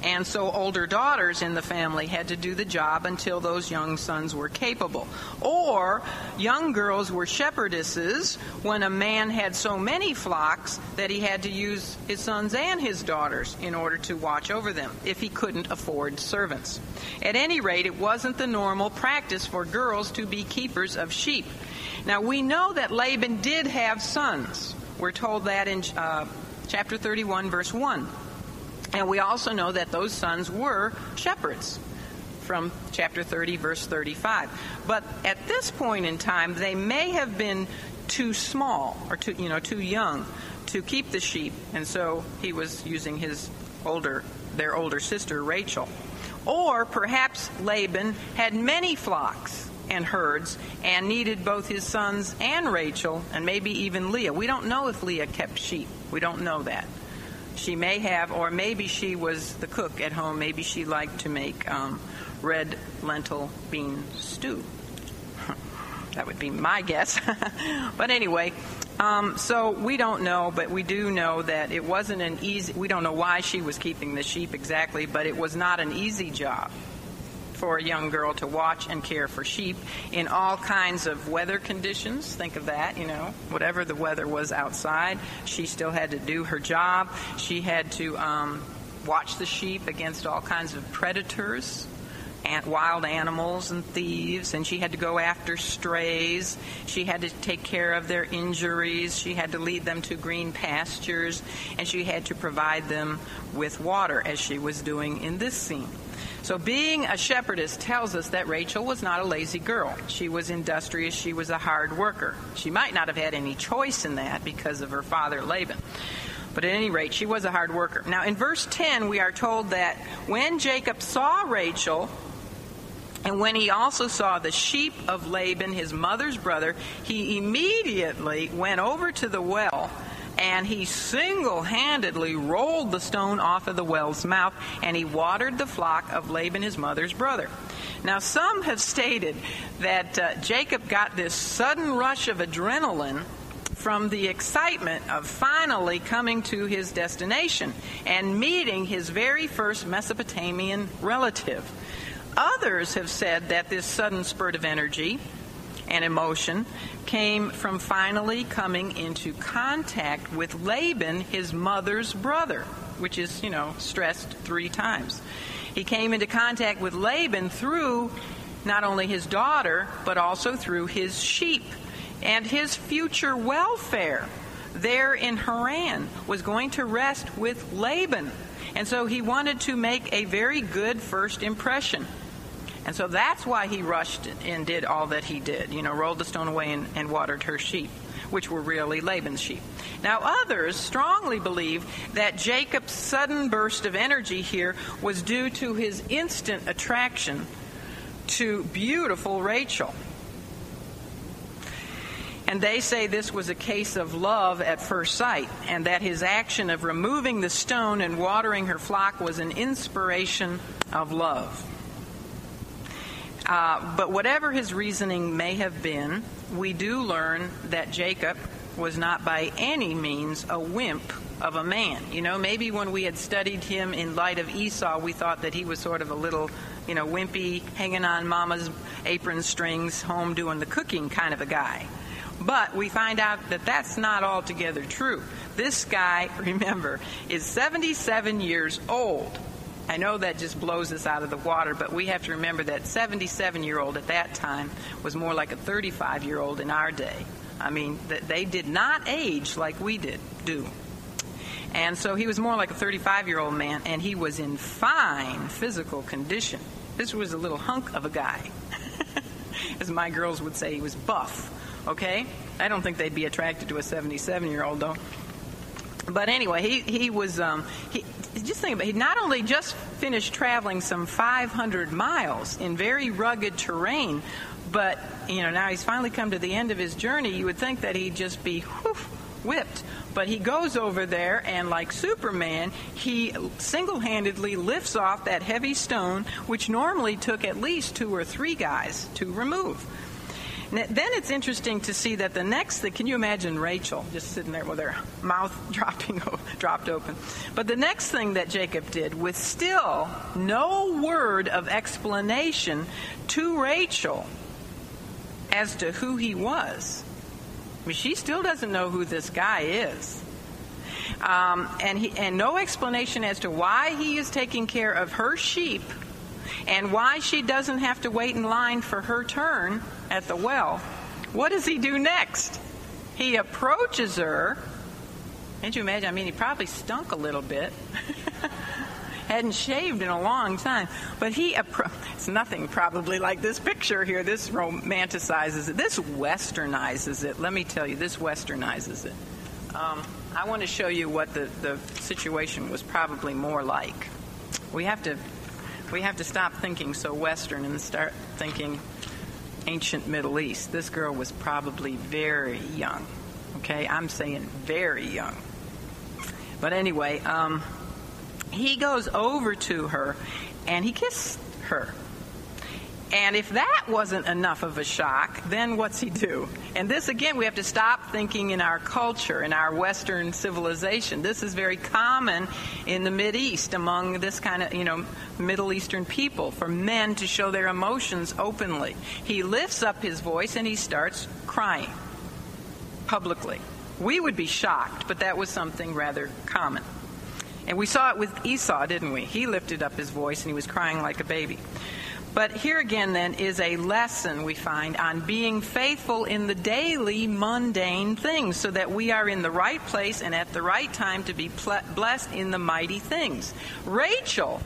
and so older daughters in the family had to do the job until those young sons were capable. Or young girls were shepherdesses when a man had so many flocks that he had to use his sons and his daughters in order to watch over them if he couldn't afford servants. At any rate, it wasn't the normal practice for girls to be keepers of sheep. Now, we know that Laban did have sons. We're told that in uh, chapter 31, verse 1. And we also know that those sons were shepherds from chapter 30, verse 35. But at this point in time, they may have been too small or too, you know, too young to keep the sheep, and so he was using his older, their older sister Rachel. Or perhaps Laban had many flocks and herds and needed both his sons and Rachel, and maybe even Leah. We don't know if Leah kept sheep. We don't know that she may have, or maybe she was the cook at home. Maybe she liked to make um, red lentil bean stew. that would be my guess. but anyway, um, so we don't know, but we do know that it wasn't an easy. We don't know why she was keeping the sheep exactly, but it was not an easy job for a young girl to watch and care for sheep in all kinds of weather conditions. Think of that, you know, whatever the weather was outside, she still had to do her job. She had to um, watch the sheep against all kinds of predators and wild animals and thieves, and she had to go after strays. She had to take care of their injuries. She had to lead them to green pastures, and she had to provide them with water, as she was doing in this scene. So, being a shepherdess tells us that Rachel was not a lazy girl. She was industrious, she was a hard worker. She might not have had any choice in that because of her father Laban. But at any rate, she was a hard worker. Now, in verse 10, we are told that when Jacob saw Rachel, and when he also saw the sheep of Laban, his mother's brother, he immediately went over to the well and he single handedly rolled the stone off of the well's mouth, and he watered the flock of Laban, his mother's brother. Now, some have stated that uh, Jacob got this sudden rush of adrenaline from the excitement of finally coming to his destination and meeting his very first Mesopotamian relative. Others have said that this sudden spurt of energy and emotion came from finally coming into contact with Laban, his mother's brother, which is, you know, stressed three times. He came into contact with Laban through not only his daughter, but also through his sheep. And his future welfare there in Haran was going to rest with Laban. And so he wanted to make a very good first impression. And so that's why he rushed and did all that he did, you know, rolled the stone away and, and watered her sheep, which were really Laban's sheep. Now, others strongly believe that Jacob's sudden burst of energy here was due to his instant attraction to beautiful Rachel. And they say this was a case of love at first sight, and that his action of removing the stone and watering her flock was an inspiration of love. Uh, but whatever his reasoning may have been, we do learn that Jacob was not by any means a wimp of a man. You know, maybe when we had studied him in light of Esau, we thought that he was sort of a little, you know, wimpy, hanging on mama's apron strings, home doing the cooking kind of a guy. But we find out that that's not altogether true. This guy, remember, is 77 years old. I know that just blows us out of the water, but we have to remember that 77 year old at that time was more like a 35 year old in our day. I mean, they did not age like we did do. And so he was more like a 35 year old man, and he was in fine physical condition. This was a little hunk of a guy. As my girls would say, he was buff. Okay? I don't think they'd be attracted to a 77 year old, though. But anyway, he, he was, um, he, just think about it, he not only just finished traveling some 500 miles in very rugged terrain, but, you know, now he's finally come to the end of his journey. You would think that he'd just be whew, whipped. But he goes over there, and like Superman, he single handedly lifts off that heavy stone, which normally took at least two or three guys to remove. Then it's interesting to see that the next thing, can you imagine Rachel just sitting there with her mouth dropping, dropped open? But the next thing that Jacob did, with still no word of explanation to Rachel as to who he was, I mean, she still doesn't know who this guy is. Um, and, he, and no explanation as to why he is taking care of her sheep and why she doesn't have to wait in line for her turn at the well. What does he do next? He approaches her. Can't you imagine? I mean, he probably stunk a little bit. hadn't shaved in a long time. But he, approaches. it's nothing probably like this picture here. This romanticizes it. This westernizes it. Let me tell you, this westernizes it. Um, I want to show you what the, the situation was probably more like. We have to we have to stop thinking so Western and start thinking ancient Middle East. This girl was probably very young. Okay, I'm saying very young. But anyway, um, he goes over to her and he kissed her. And if that wasn't enough of a shock, then what's he do? And this, again, we have to stop thinking in our culture, in our Western civilization. This is very common in the Mid East among this kind of, you know, Middle Eastern people for men to show their emotions openly. He lifts up his voice and he starts crying publicly. We would be shocked, but that was something rather common. And we saw it with Esau, didn't we? He lifted up his voice and he was crying like a baby. But here again, then, is a lesson we find on being faithful in the daily mundane things so that we are in the right place and at the right time to be blessed in the mighty things. Rachel,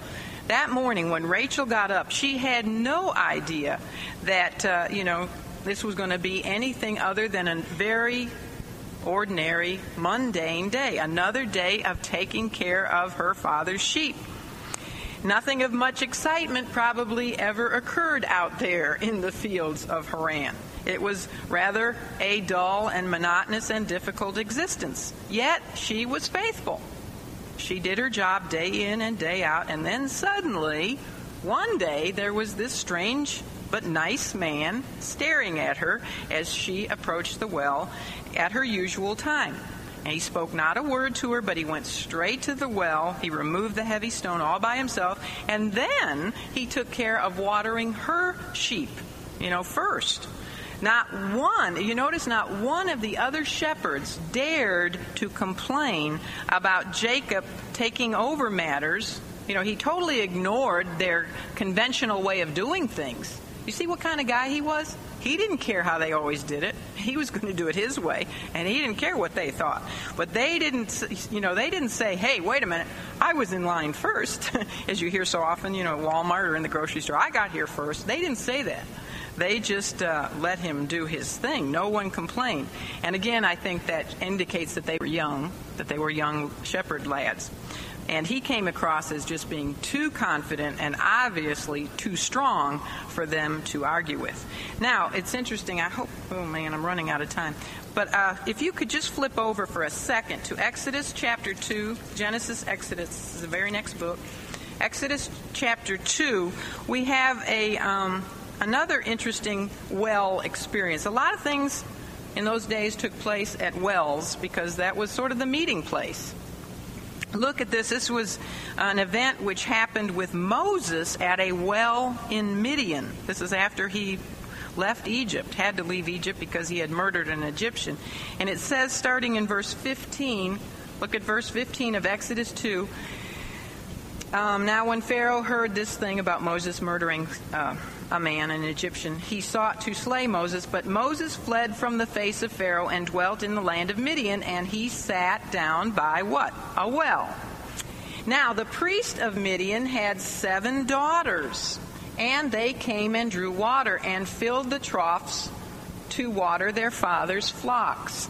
that morning when Rachel got up, she had no idea that, uh, you know, this was going to be anything other than a very ordinary, mundane day, another day of taking care of her father's sheep. Nothing of much excitement probably ever occurred out there in the fields of Haran. It was rather a dull and monotonous and difficult existence. Yet she was faithful. She did her job day in and day out, and then suddenly, one day, there was this strange but nice man staring at her as she approached the well at her usual time. And he spoke not a word to her, but he went straight to the well. He removed the heavy stone all by himself, and then he took care of watering her sheep, you know, first. Not one, you notice not one of the other shepherds dared to complain about Jacob taking over matters. You know, he totally ignored their conventional way of doing things. You see what kind of guy he was? He didn't care how they always did it. He was going to do it his way, and he didn't care what they thought. But they didn't, you know, they didn't say, "Hey, wait a minute, I was in line first, as you hear so often, you know, at Walmart or in the grocery store. I got here first. They didn't say that. They just uh, let him do his thing. No one complained. And again, I think that indicates that they were young, that they were young shepherd lads. And he came across as just being too confident and obviously too strong for them to argue with. Now, it's interesting. I hope, oh man, I'm running out of time. But uh, if you could just flip over for a second to Exodus chapter 2, Genesis, Exodus, this is the very next book. Exodus chapter 2, we have a um, another interesting well experience. A lot of things in those days took place at wells because that was sort of the meeting place look at this. This was an event which happened with Moses at a well in Midian. This is after he left Egypt, had to leave Egypt because he had murdered an Egyptian. And it says, starting in verse 15, look at verse 15 of Exodus 2. Um, now, when Pharaoh heard this thing about Moses murdering uh, a man, an Egyptian, he sought to slay Moses, but Moses fled from the face of Pharaoh and dwelt in the land of Midian, and he sat down by what? A well. Now, the priest of Midian had seven daughters, and they came and drew water and filled the troughs to water their father's flocks.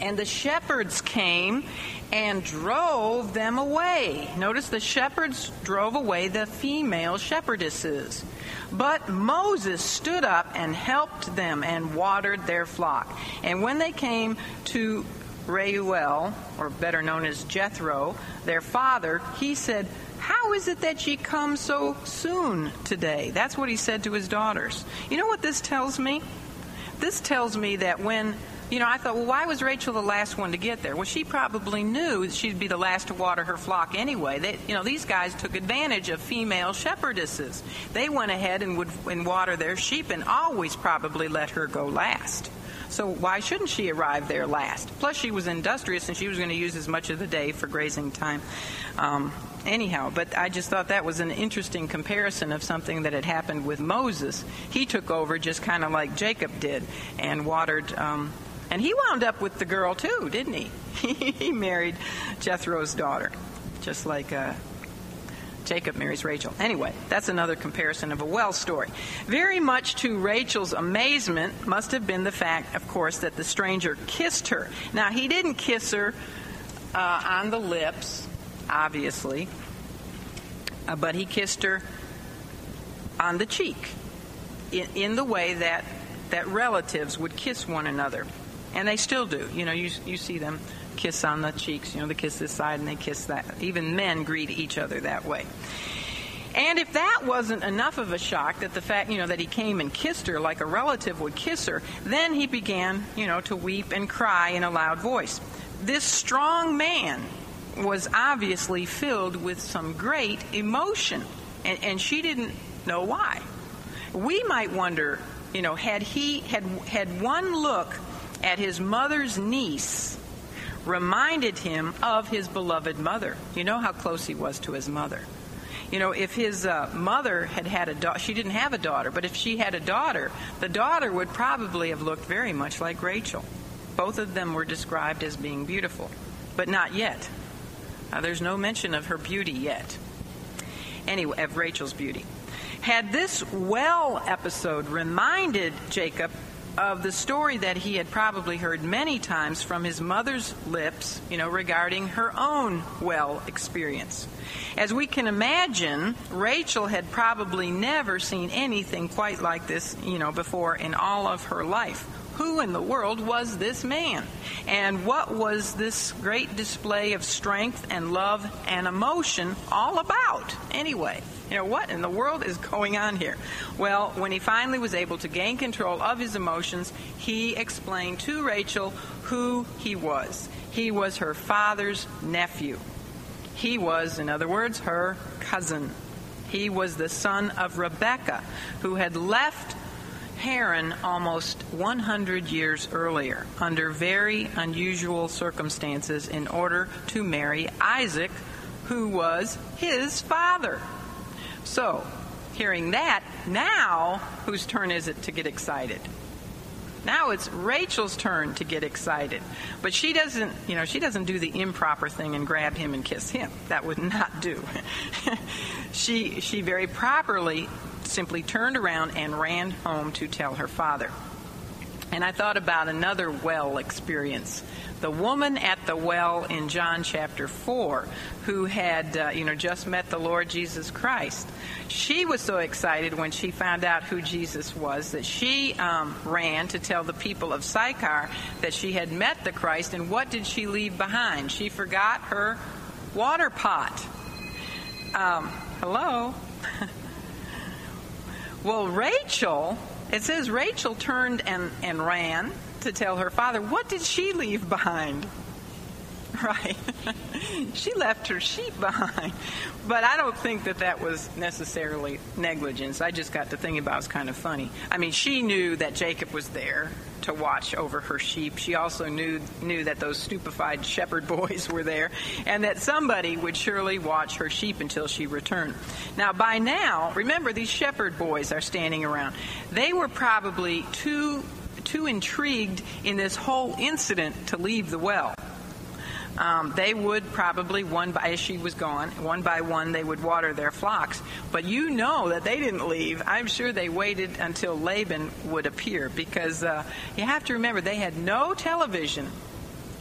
And the shepherds came and drove them away. Notice the shepherds drove away the female shepherdesses. But Moses stood up and helped them and watered their flock. And when they came to Reuel, or better known as Jethro, their father, he said, How is it that ye come so soon today? That's what he said to his daughters. You know what this tells me? This tells me that when you know, I thought, well, why was Rachel the last one to get there? Well, she probably knew she'd be the last to water her flock anyway. They, you know, these guys took advantage of female shepherdesses. They went ahead and would and water their sheep and always probably let her go last. So why shouldn't she arrive there last? Plus, she was industrious and she was going to use as much of the day for grazing time. Um, anyhow, but I just thought that was an interesting comparison of something that had happened with Moses. He took over just kind of like Jacob did and watered. Um, and he wound up with the girl too, didn't he? he married Jethro's daughter, just like uh, Jacob marries Rachel. Anyway, that's another comparison of a well story. Very much to Rachel's amazement must have been the fact, of course, that the stranger kissed her. Now, he didn't kiss her uh, on the lips, obviously, uh, but he kissed her on the cheek in, in the way that, that relatives would kiss one another. And they still do. You know, you, you see them kiss on the cheeks. You know, they kiss this side and they kiss that. Even men greet each other that way. And if that wasn't enough of a shock that the fact, you know, that he came and kissed her like a relative would kiss her, then he began, you know, to weep and cry in a loud voice. This strong man was obviously filled with some great emotion, and, and she didn't know why. We might wonder, you know, had he had had one look at his mother's niece reminded him of his beloved mother. You know how close he was to his mother. You know, if his uh, mother had had a daughter, she didn't have a daughter, but if she had a daughter, the daughter would probably have looked very much like Rachel. Both of them were described as being beautiful, but not yet. Uh, there's no mention of her beauty yet. Anyway, of Rachel's beauty. Had this well episode reminded Jacob of the story that he had probably heard many times from his mother's lips, you know, regarding her own well experience. As we can imagine, Rachel had probably never seen anything quite like this, you know, before in all of her life. Who in the world was this man? And what was this great display of strength and love and emotion all about, anyway? You know, what in the world is going on here? Well, when he finally was able to gain control of his emotions, he explained to Rachel who he was. He was her father's nephew. He was, in other words, her cousin. He was the son of Rebekah, who had left Haran almost 100 years earlier under very unusual circumstances in order to marry Isaac, who was his father. So, hearing that, now whose turn is it to get excited? Now it's Rachel's turn to get excited. But she doesn't, you know, she doesn't do the improper thing and grab him and kiss him. That would not do. she she very properly simply turned around and ran home to tell her father. And I thought about another well experience the woman at the well in John chapter 4 who had, uh, you know, just met the Lord Jesus Christ. She was so excited when she found out who Jesus was that she um, ran to tell the people of Sychar that she had met the Christ. And what did she leave behind? She forgot her water pot. Um, hello? well, Rachel, it says Rachel turned and, and ran to tell her father, what did she leave behind? Right. she left her sheep behind. But I don't think that that was necessarily negligence. I just got to thinking about it was kind of funny. I mean, she knew that Jacob was there to watch over her sheep. She also knew knew that those stupefied shepherd boys were there and that somebody would surely watch her sheep until she returned. Now, by now, remember these shepherd boys are standing around. They were probably too too intrigued in this whole incident to leave the well um, they would probably one by as she was gone, one by one they would water their flocks. But you know that they didn't leave. I'm sure they waited until Laban would appear because uh, you have to remember they had no television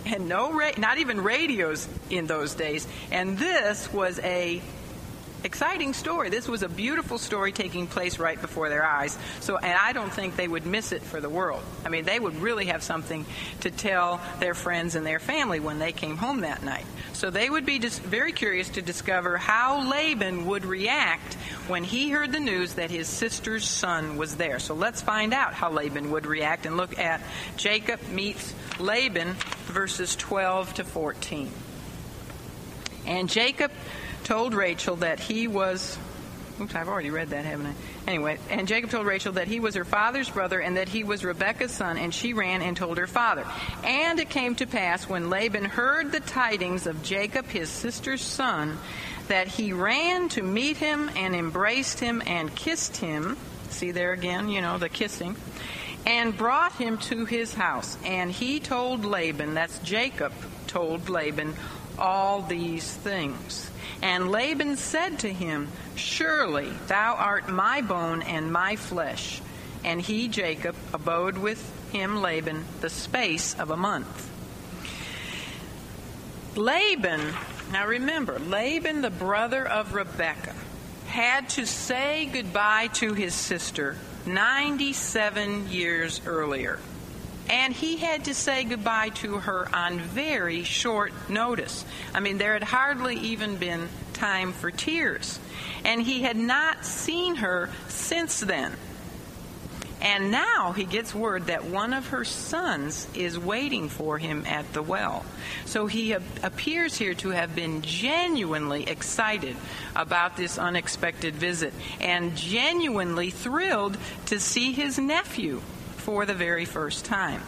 and no ra- not even radios in those days, and this was a exciting story. This was a beautiful story taking place right before their eyes. So, and I don't think they would miss it for the world. I mean, they would really have something to tell their friends and their family when they came home that night. So they would be just very curious to discover how Laban would react when he heard the news that his sister's son was there. So let's find out how Laban would react and look at Jacob meets Laban, verses 12 to 14. And Jacob told Rachel that he was. Oops, I've already read that, haven't I? Anyway, and Jacob told Rachel that he was her father's brother and that he was Rebekah's son, and she ran and told her father. And it came to pass when Laban heard the tidings of Jacob, his sister's son, that he ran to meet him and embraced him and kissed him. See there again, you know, the kissing. And brought him to his house. And he told Laban, that's Jacob told Laban, all these things. And Laban said to him, Surely thou art my bone and my flesh. And he, Jacob, abode with him, Laban, the space of a month. Laban, now remember, Laban, the brother of Rebekah, had to say goodbye to his sister 97 years earlier and he had to say goodbye to her on very short notice. I mean, there had hardly even been time for tears. And he had not seen her since then. And now he gets word that one of her sons is waiting for him at the well. So he appears here to have been genuinely excited about this unexpected visit and genuinely thrilled to see his nephew for the very first time.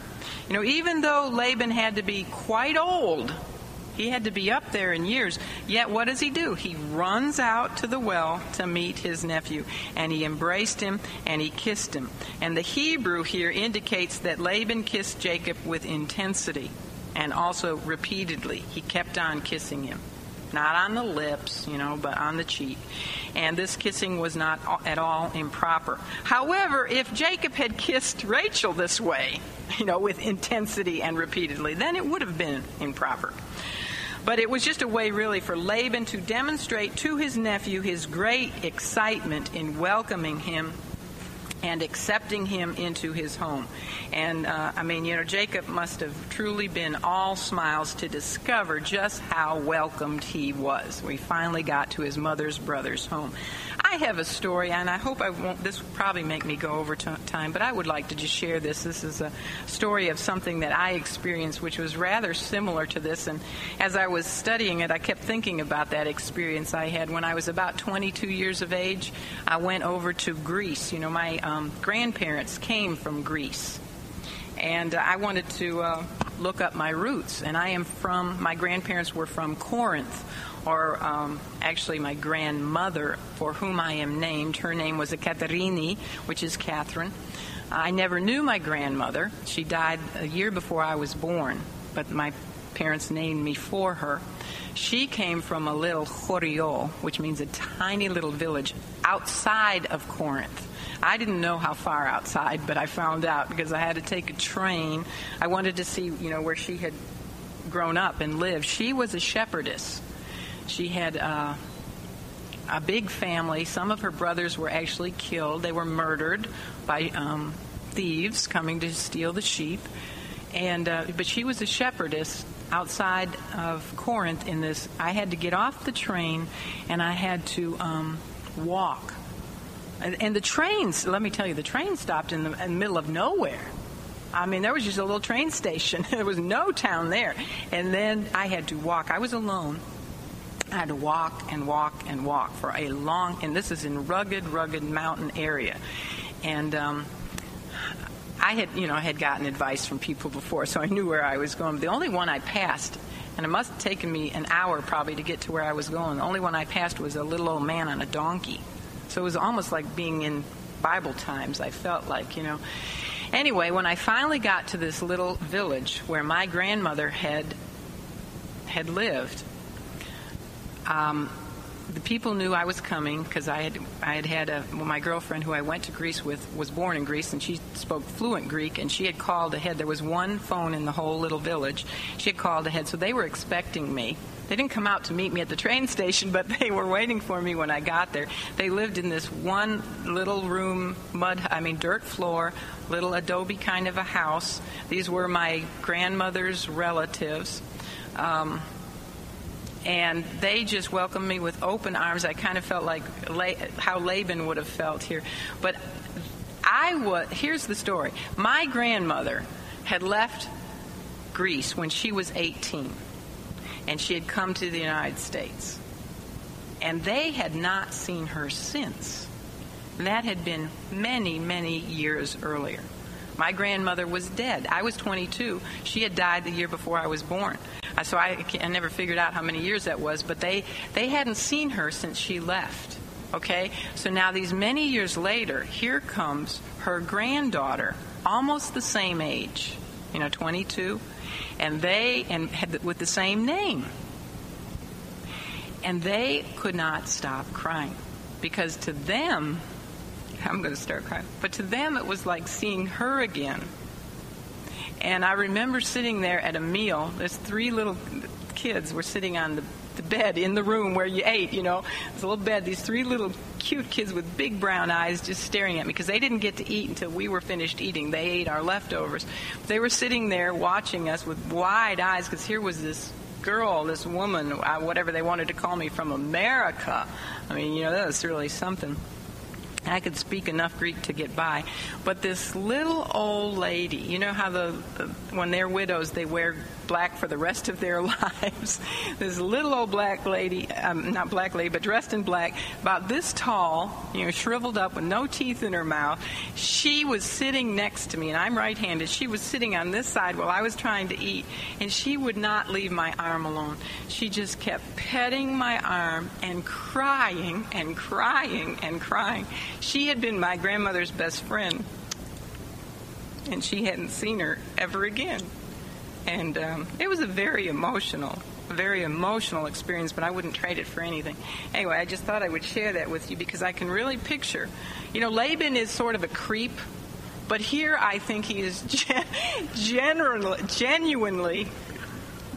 You know, even though Laban had to be quite old, he had to be up there in years, yet what does he do? He runs out to the well to meet his nephew, and he embraced him and he kissed him. And the Hebrew here indicates that Laban kissed Jacob with intensity and also repeatedly. He kept on kissing him not on the lips, you know, but on the cheek. And this kissing was not at all improper. However, if Jacob had kissed Rachel this way, you know, with intensity and repeatedly, then it would have been improper. But it was just a way, really, for Laban to demonstrate to his nephew his great excitement in welcoming him and accepting him into his home. And uh, I mean, you know, Jacob must have truly been all smiles to discover just how welcomed he was. We finally got to his mother's brother's home. I have a story, and I hope I won't. This will probably make me go over t- time, but I would like to just share this. This is a story of something that I experienced, which was rather similar to this. And as I was studying it, I kept thinking about that experience I had when I was about 22 years of age. I went over to Greece. You know, my um, grandparents came from Greece and I wanted to uh, look up my roots. And I am from, my grandparents were from Corinth, or um, actually my grandmother, for whom I am named. Her name was Ekaterini, which is Catherine. I never knew my grandmother. She died a year before I was born, but my parents named me for her. She came from a little Chorio, which means a tiny little village outside of Corinth. I didn't know how far outside, but I found out because I had to take a train. I wanted to see, you know, where she had grown up and lived. She was a shepherdess. She had uh, a big family. Some of her brothers were actually killed. They were murdered by um, thieves coming to steal the sheep. And uh, but she was a shepherdess outside of Corinth. In this, I had to get off the train, and I had to um, walk. And, and, the trains. Let me tell you, the train stopped in the, in the middle of nowhere. I mean, there was just a little train station. there was no town there. And then I had to walk. I was alone. I had to walk and walk and walk for a long, and this is in rugged, rugged mountain area. And um, I had, you know, had gotten advice from people before, so I knew where I was going. The only one I passed, and it must have taken me an hour probably to get to where I was going. The only one I passed was a little old man on a donkey. So it was almost like being in Bible times. I felt like, you know. Anyway, when I finally got to this little village where my grandmother had had lived, um, the people knew I was coming because I had I had had a well, my girlfriend who I went to Greece with was born in Greece and she spoke fluent Greek and she had called ahead. There was one phone in the whole little village. She had called ahead, so they were expecting me. They didn't come out to meet me at the train station, but they were waiting for me when I got there. They lived in this one little room, mud, I mean, dirt floor, little adobe kind of a house. These were my grandmother's relatives. Um, and they just welcomed me with open arms. I kind of felt like how Laban would have felt here. But I was, here's the story. My grandmother had left Greece when she was 18, and she had come to the United States. And they had not seen her since. That had been many, many years earlier. My grandmother was dead. I was 22. She had died the year before I was born. Uh, so I, I never figured out how many years that was, but they, they hadn't seen her since she left. Okay? So now, these many years later, here comes her granddaughter, almost the same age, you know, 22, and they, and had, with the same name. And they could not stop crying because to them, I'm going to start crying, but to them it was like seeing her again and I remember sitting there at a meal. There's three little kids were sitting on the, the bed in the room where you ate, you know. A little bed. These three little cute kids with big brown eyes just staring at me because they didn't get to eat until we were finished eating. They ate our leftovers. They were sitting there watching us with wide eyes because here was this girl, this woman, uh, whatever they wanted to call me, from America. I mean, you know, that was really something. I could speak enough Greek to get by. But this little old lady, you know how the, the, when they're widows they wear black for the rest of their lives. this little old black lady, um, not black lady, but dressed in black, about this tall, you know, shriveled up with no teeth in her mouth. She was sitting next to me, and I'm right-handed. She was sitting on this side while I was trying to eat, and she would not leave my arm alone. She just kept petting my arm and crying and crying and crying. She had been my grandmother's best friend, and she hadn't seen her ever again. And um, it was a very emotional, very emotional experience, but I wouldn't trade it for anything. Anyway, I just thought I would share that with you because I can really picture. You know, Laban is sort of a creep, but here I think he is gen- generally, genuinely,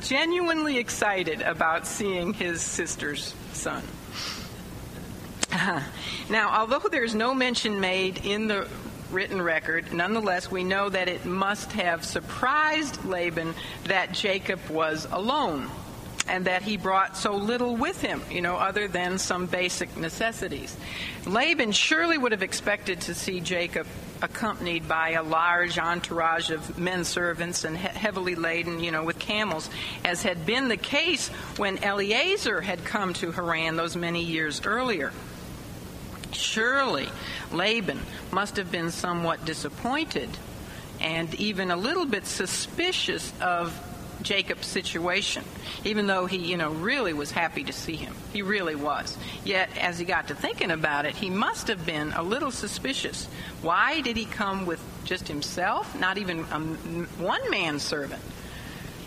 genuinely excited about seeing his sister's son. Now, although there's no mention made in the written record. Nonetheless, we know that it must have surprised Laban that Jacob was alone and that he brought so little with him, you know, other than some basic necessities. Laban surely would have expected to see Jacob accompanied by a large entourage of men servants and he- heavily laden, you know, with camels, as had been the case when Eliezer had come to Haran those many years earlier. Surely Laban must have been somewhat disappointed and even a little bit suspicious of Jacob's situation, even though he, you know, really was happy to see him. He really was. Yet, as he got to thinking about it, he must have been a little suspicious. Why did he come with just himself, not even a one man servant?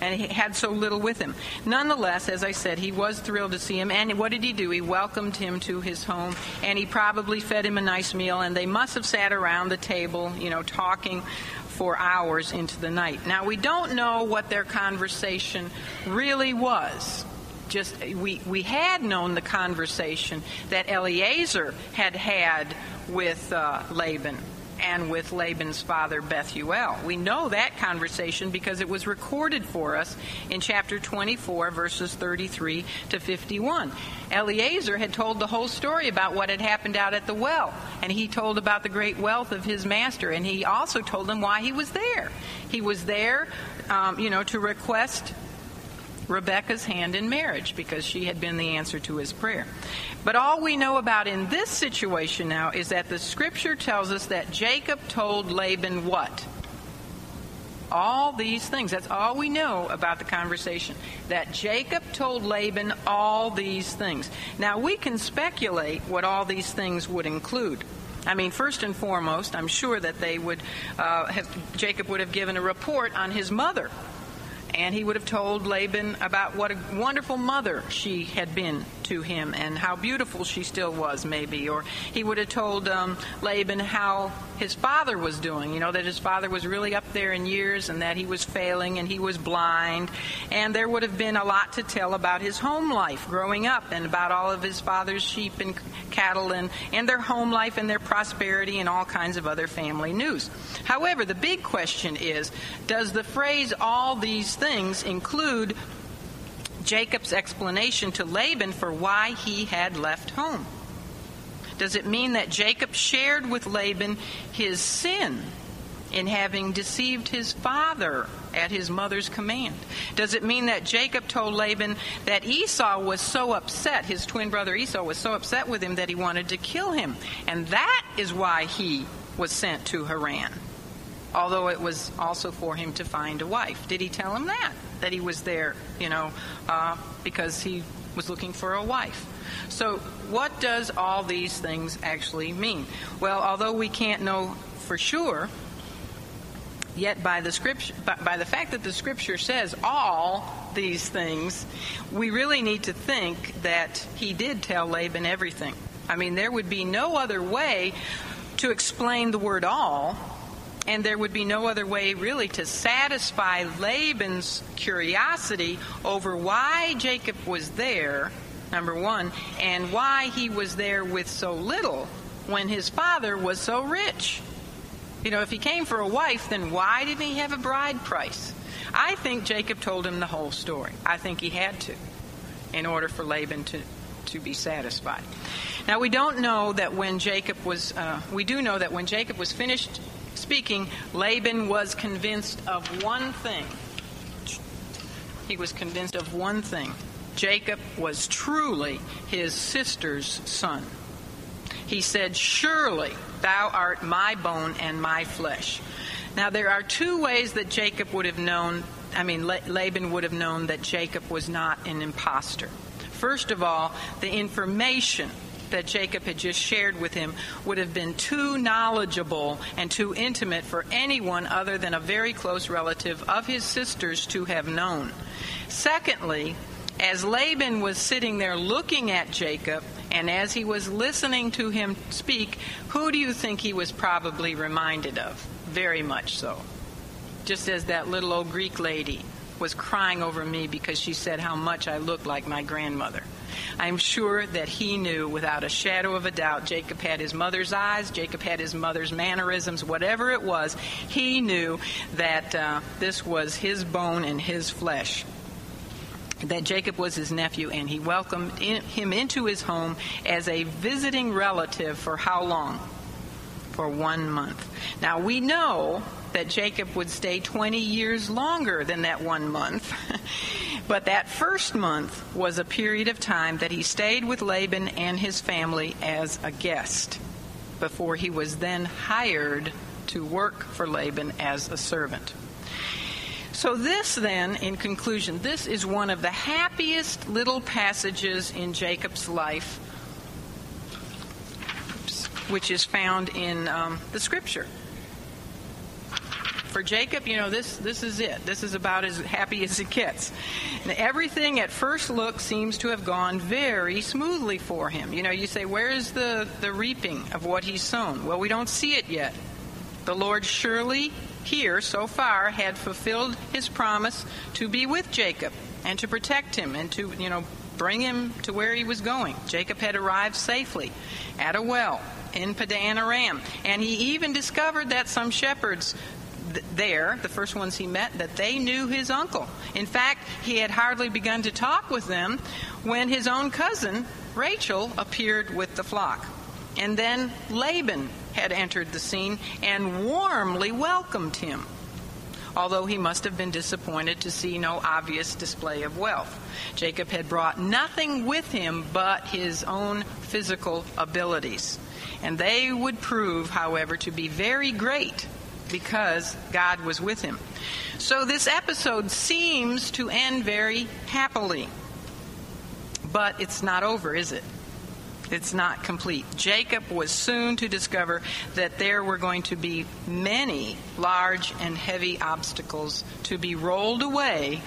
And he had so little with him. Nonetheless, as I said, he was thrilled to see him. And what did he do? He welcomed him to his home, and he probably fed him a nice meal. And they must have sat around the table, you know, talking for hours into the night. Now, we don't know what their conversation really was. Just we, we had known the conversation that Eliezer had had with uh, Laban and with Laban's father Bethuel. We know that conversation because it was recorded for us in chapter 24, verses 33 to 51. Eliezer had told the whole story about what had happened out at the well, and he told about the great wealth of his master, and he also told them why he was there. He was there, um, you know, to request Rebekah's hand in marriage because she had been the answer to his prayer. But all we know about in this situation now is that the scripture tells us that Jacob told Laban what? All these things. That's all we know about the conversation. That Jacob told Laban all these things. Now, we can speculate what all these things would include. I mean, first and foremost, I'm sure that they would uh, have, Jacob would have given a report on his mother and he would have told Laban about what a wonderful mother she had been to him and how beautiful she still was, maybe. Or he would have told um, Laban how his father was doing, you know, that his father was really up there in years and that he was failing and he was blind. And there would have been a lot to tell about his home life growing up and about all of his father's sheep and cattle and, and their home life and their prosperity and all kinds of other family news. However, the big question is does the phrase all these things include Jacob's explanation to Laban for why he had left home? Does it mean that Jacob shared with Laban his sin in having deceived his father at his mother's command? Does it mean that Jacob told Laban that Esau was so upset, his twin brother Esau was so upset with him that he wanted to kill him? And that is why he was sent to Haran although it was also for him to find a wife. Did he tell him that? That he was there, you know, uh, because he was looking for a wife. So, what does all these things actually mean? Well, although we can't know for sure, yet by the scripture, by, by the fact that the scripture says all these things, we really need to think that he did tell Laban everything. I mean, there would be no other way to explain the word all and there would be no other way really to satisfy Laban's curiosity over why Jacob was there, number one, and why he was there with so little when his father was so rich. You know, if he came for a wife, then why didn't he have a bride price? I think Jacob told him the whole story. I think he had to in order for Laban to, to be satisfied. Now, we don't know that when Jacob was, uh, we do know that when Jacob was finished speaking, Laban was convinced of one thing. He was convinced of one thing. Jacob was truly his sister's son. He said, Surely thou art my bone and my flesh. Now, there are two ways that Jacob would have known, I mean, Laban would have known that Jacob was not an impostor. First of all, the information that Jacob had just shared with him would have been too knowledgeable and too intimate for anyone other than a very close relative of his sister's to have known. Secondly, as Laban was sitting there looking at Jacob, and as he was listening to him speak, who do you think he was probably reminded of? Very much so. Just as that little old Greek lady was crying over me because she said how much I looked like my grandmother. I'm sure that he knew without a shadow of a doubt Jacob had his mother's eyes, Jacob had his mother's mannerisms, whatever it was, he knew that uh, this was his bone and his flesh that Jacob was his nephew, and he welcomed in, him into his home as a visiting relative for how long? For one month. Now, we know that Jacob would stay 20 years longer than that one month. but that first month was a period of time that he stayed with Laban and his family as a guest before he was then hired to work for Laban as a servant. So, this then, in conclusion, this is one of the happiest little passages in Jacob's life, which is found in um, the scripture for Jacob, you know, this this is it. This is about as happy as it gets. And everything at first look seems to have gone very smoothly for him. You know, you say, where's the, the reaping of what he's sown? Well, we don't see it yet. The Lord surely here so far had fulfilled his promise to be with Jacob and to protect him and to, you know, bring him to where he was going. Jacob had arrived safely at a well in Padan Aram, and he even discovered that some shepherds th- there, the first ones he met, that they knew his uncle. In fact, he had hardly begun to talk with them when his own cousin, Rachel, appeared with the flock. And then Laban had entered the scene and warmly welcomed him although he must have been disappointed to see no obvious display of wealth. Jacob had brought nothing with him but his own physical abilities. And they would prove, however, to be very great because God was with him. So this episode seems to end very happily. But it's not over, is it? It's not complete. Jacob was soon to discover that there were going to be many large and heavy obstacles to be rolled away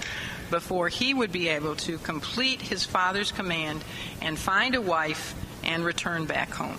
before he would be able to complete his father's command and find a wife and return back home.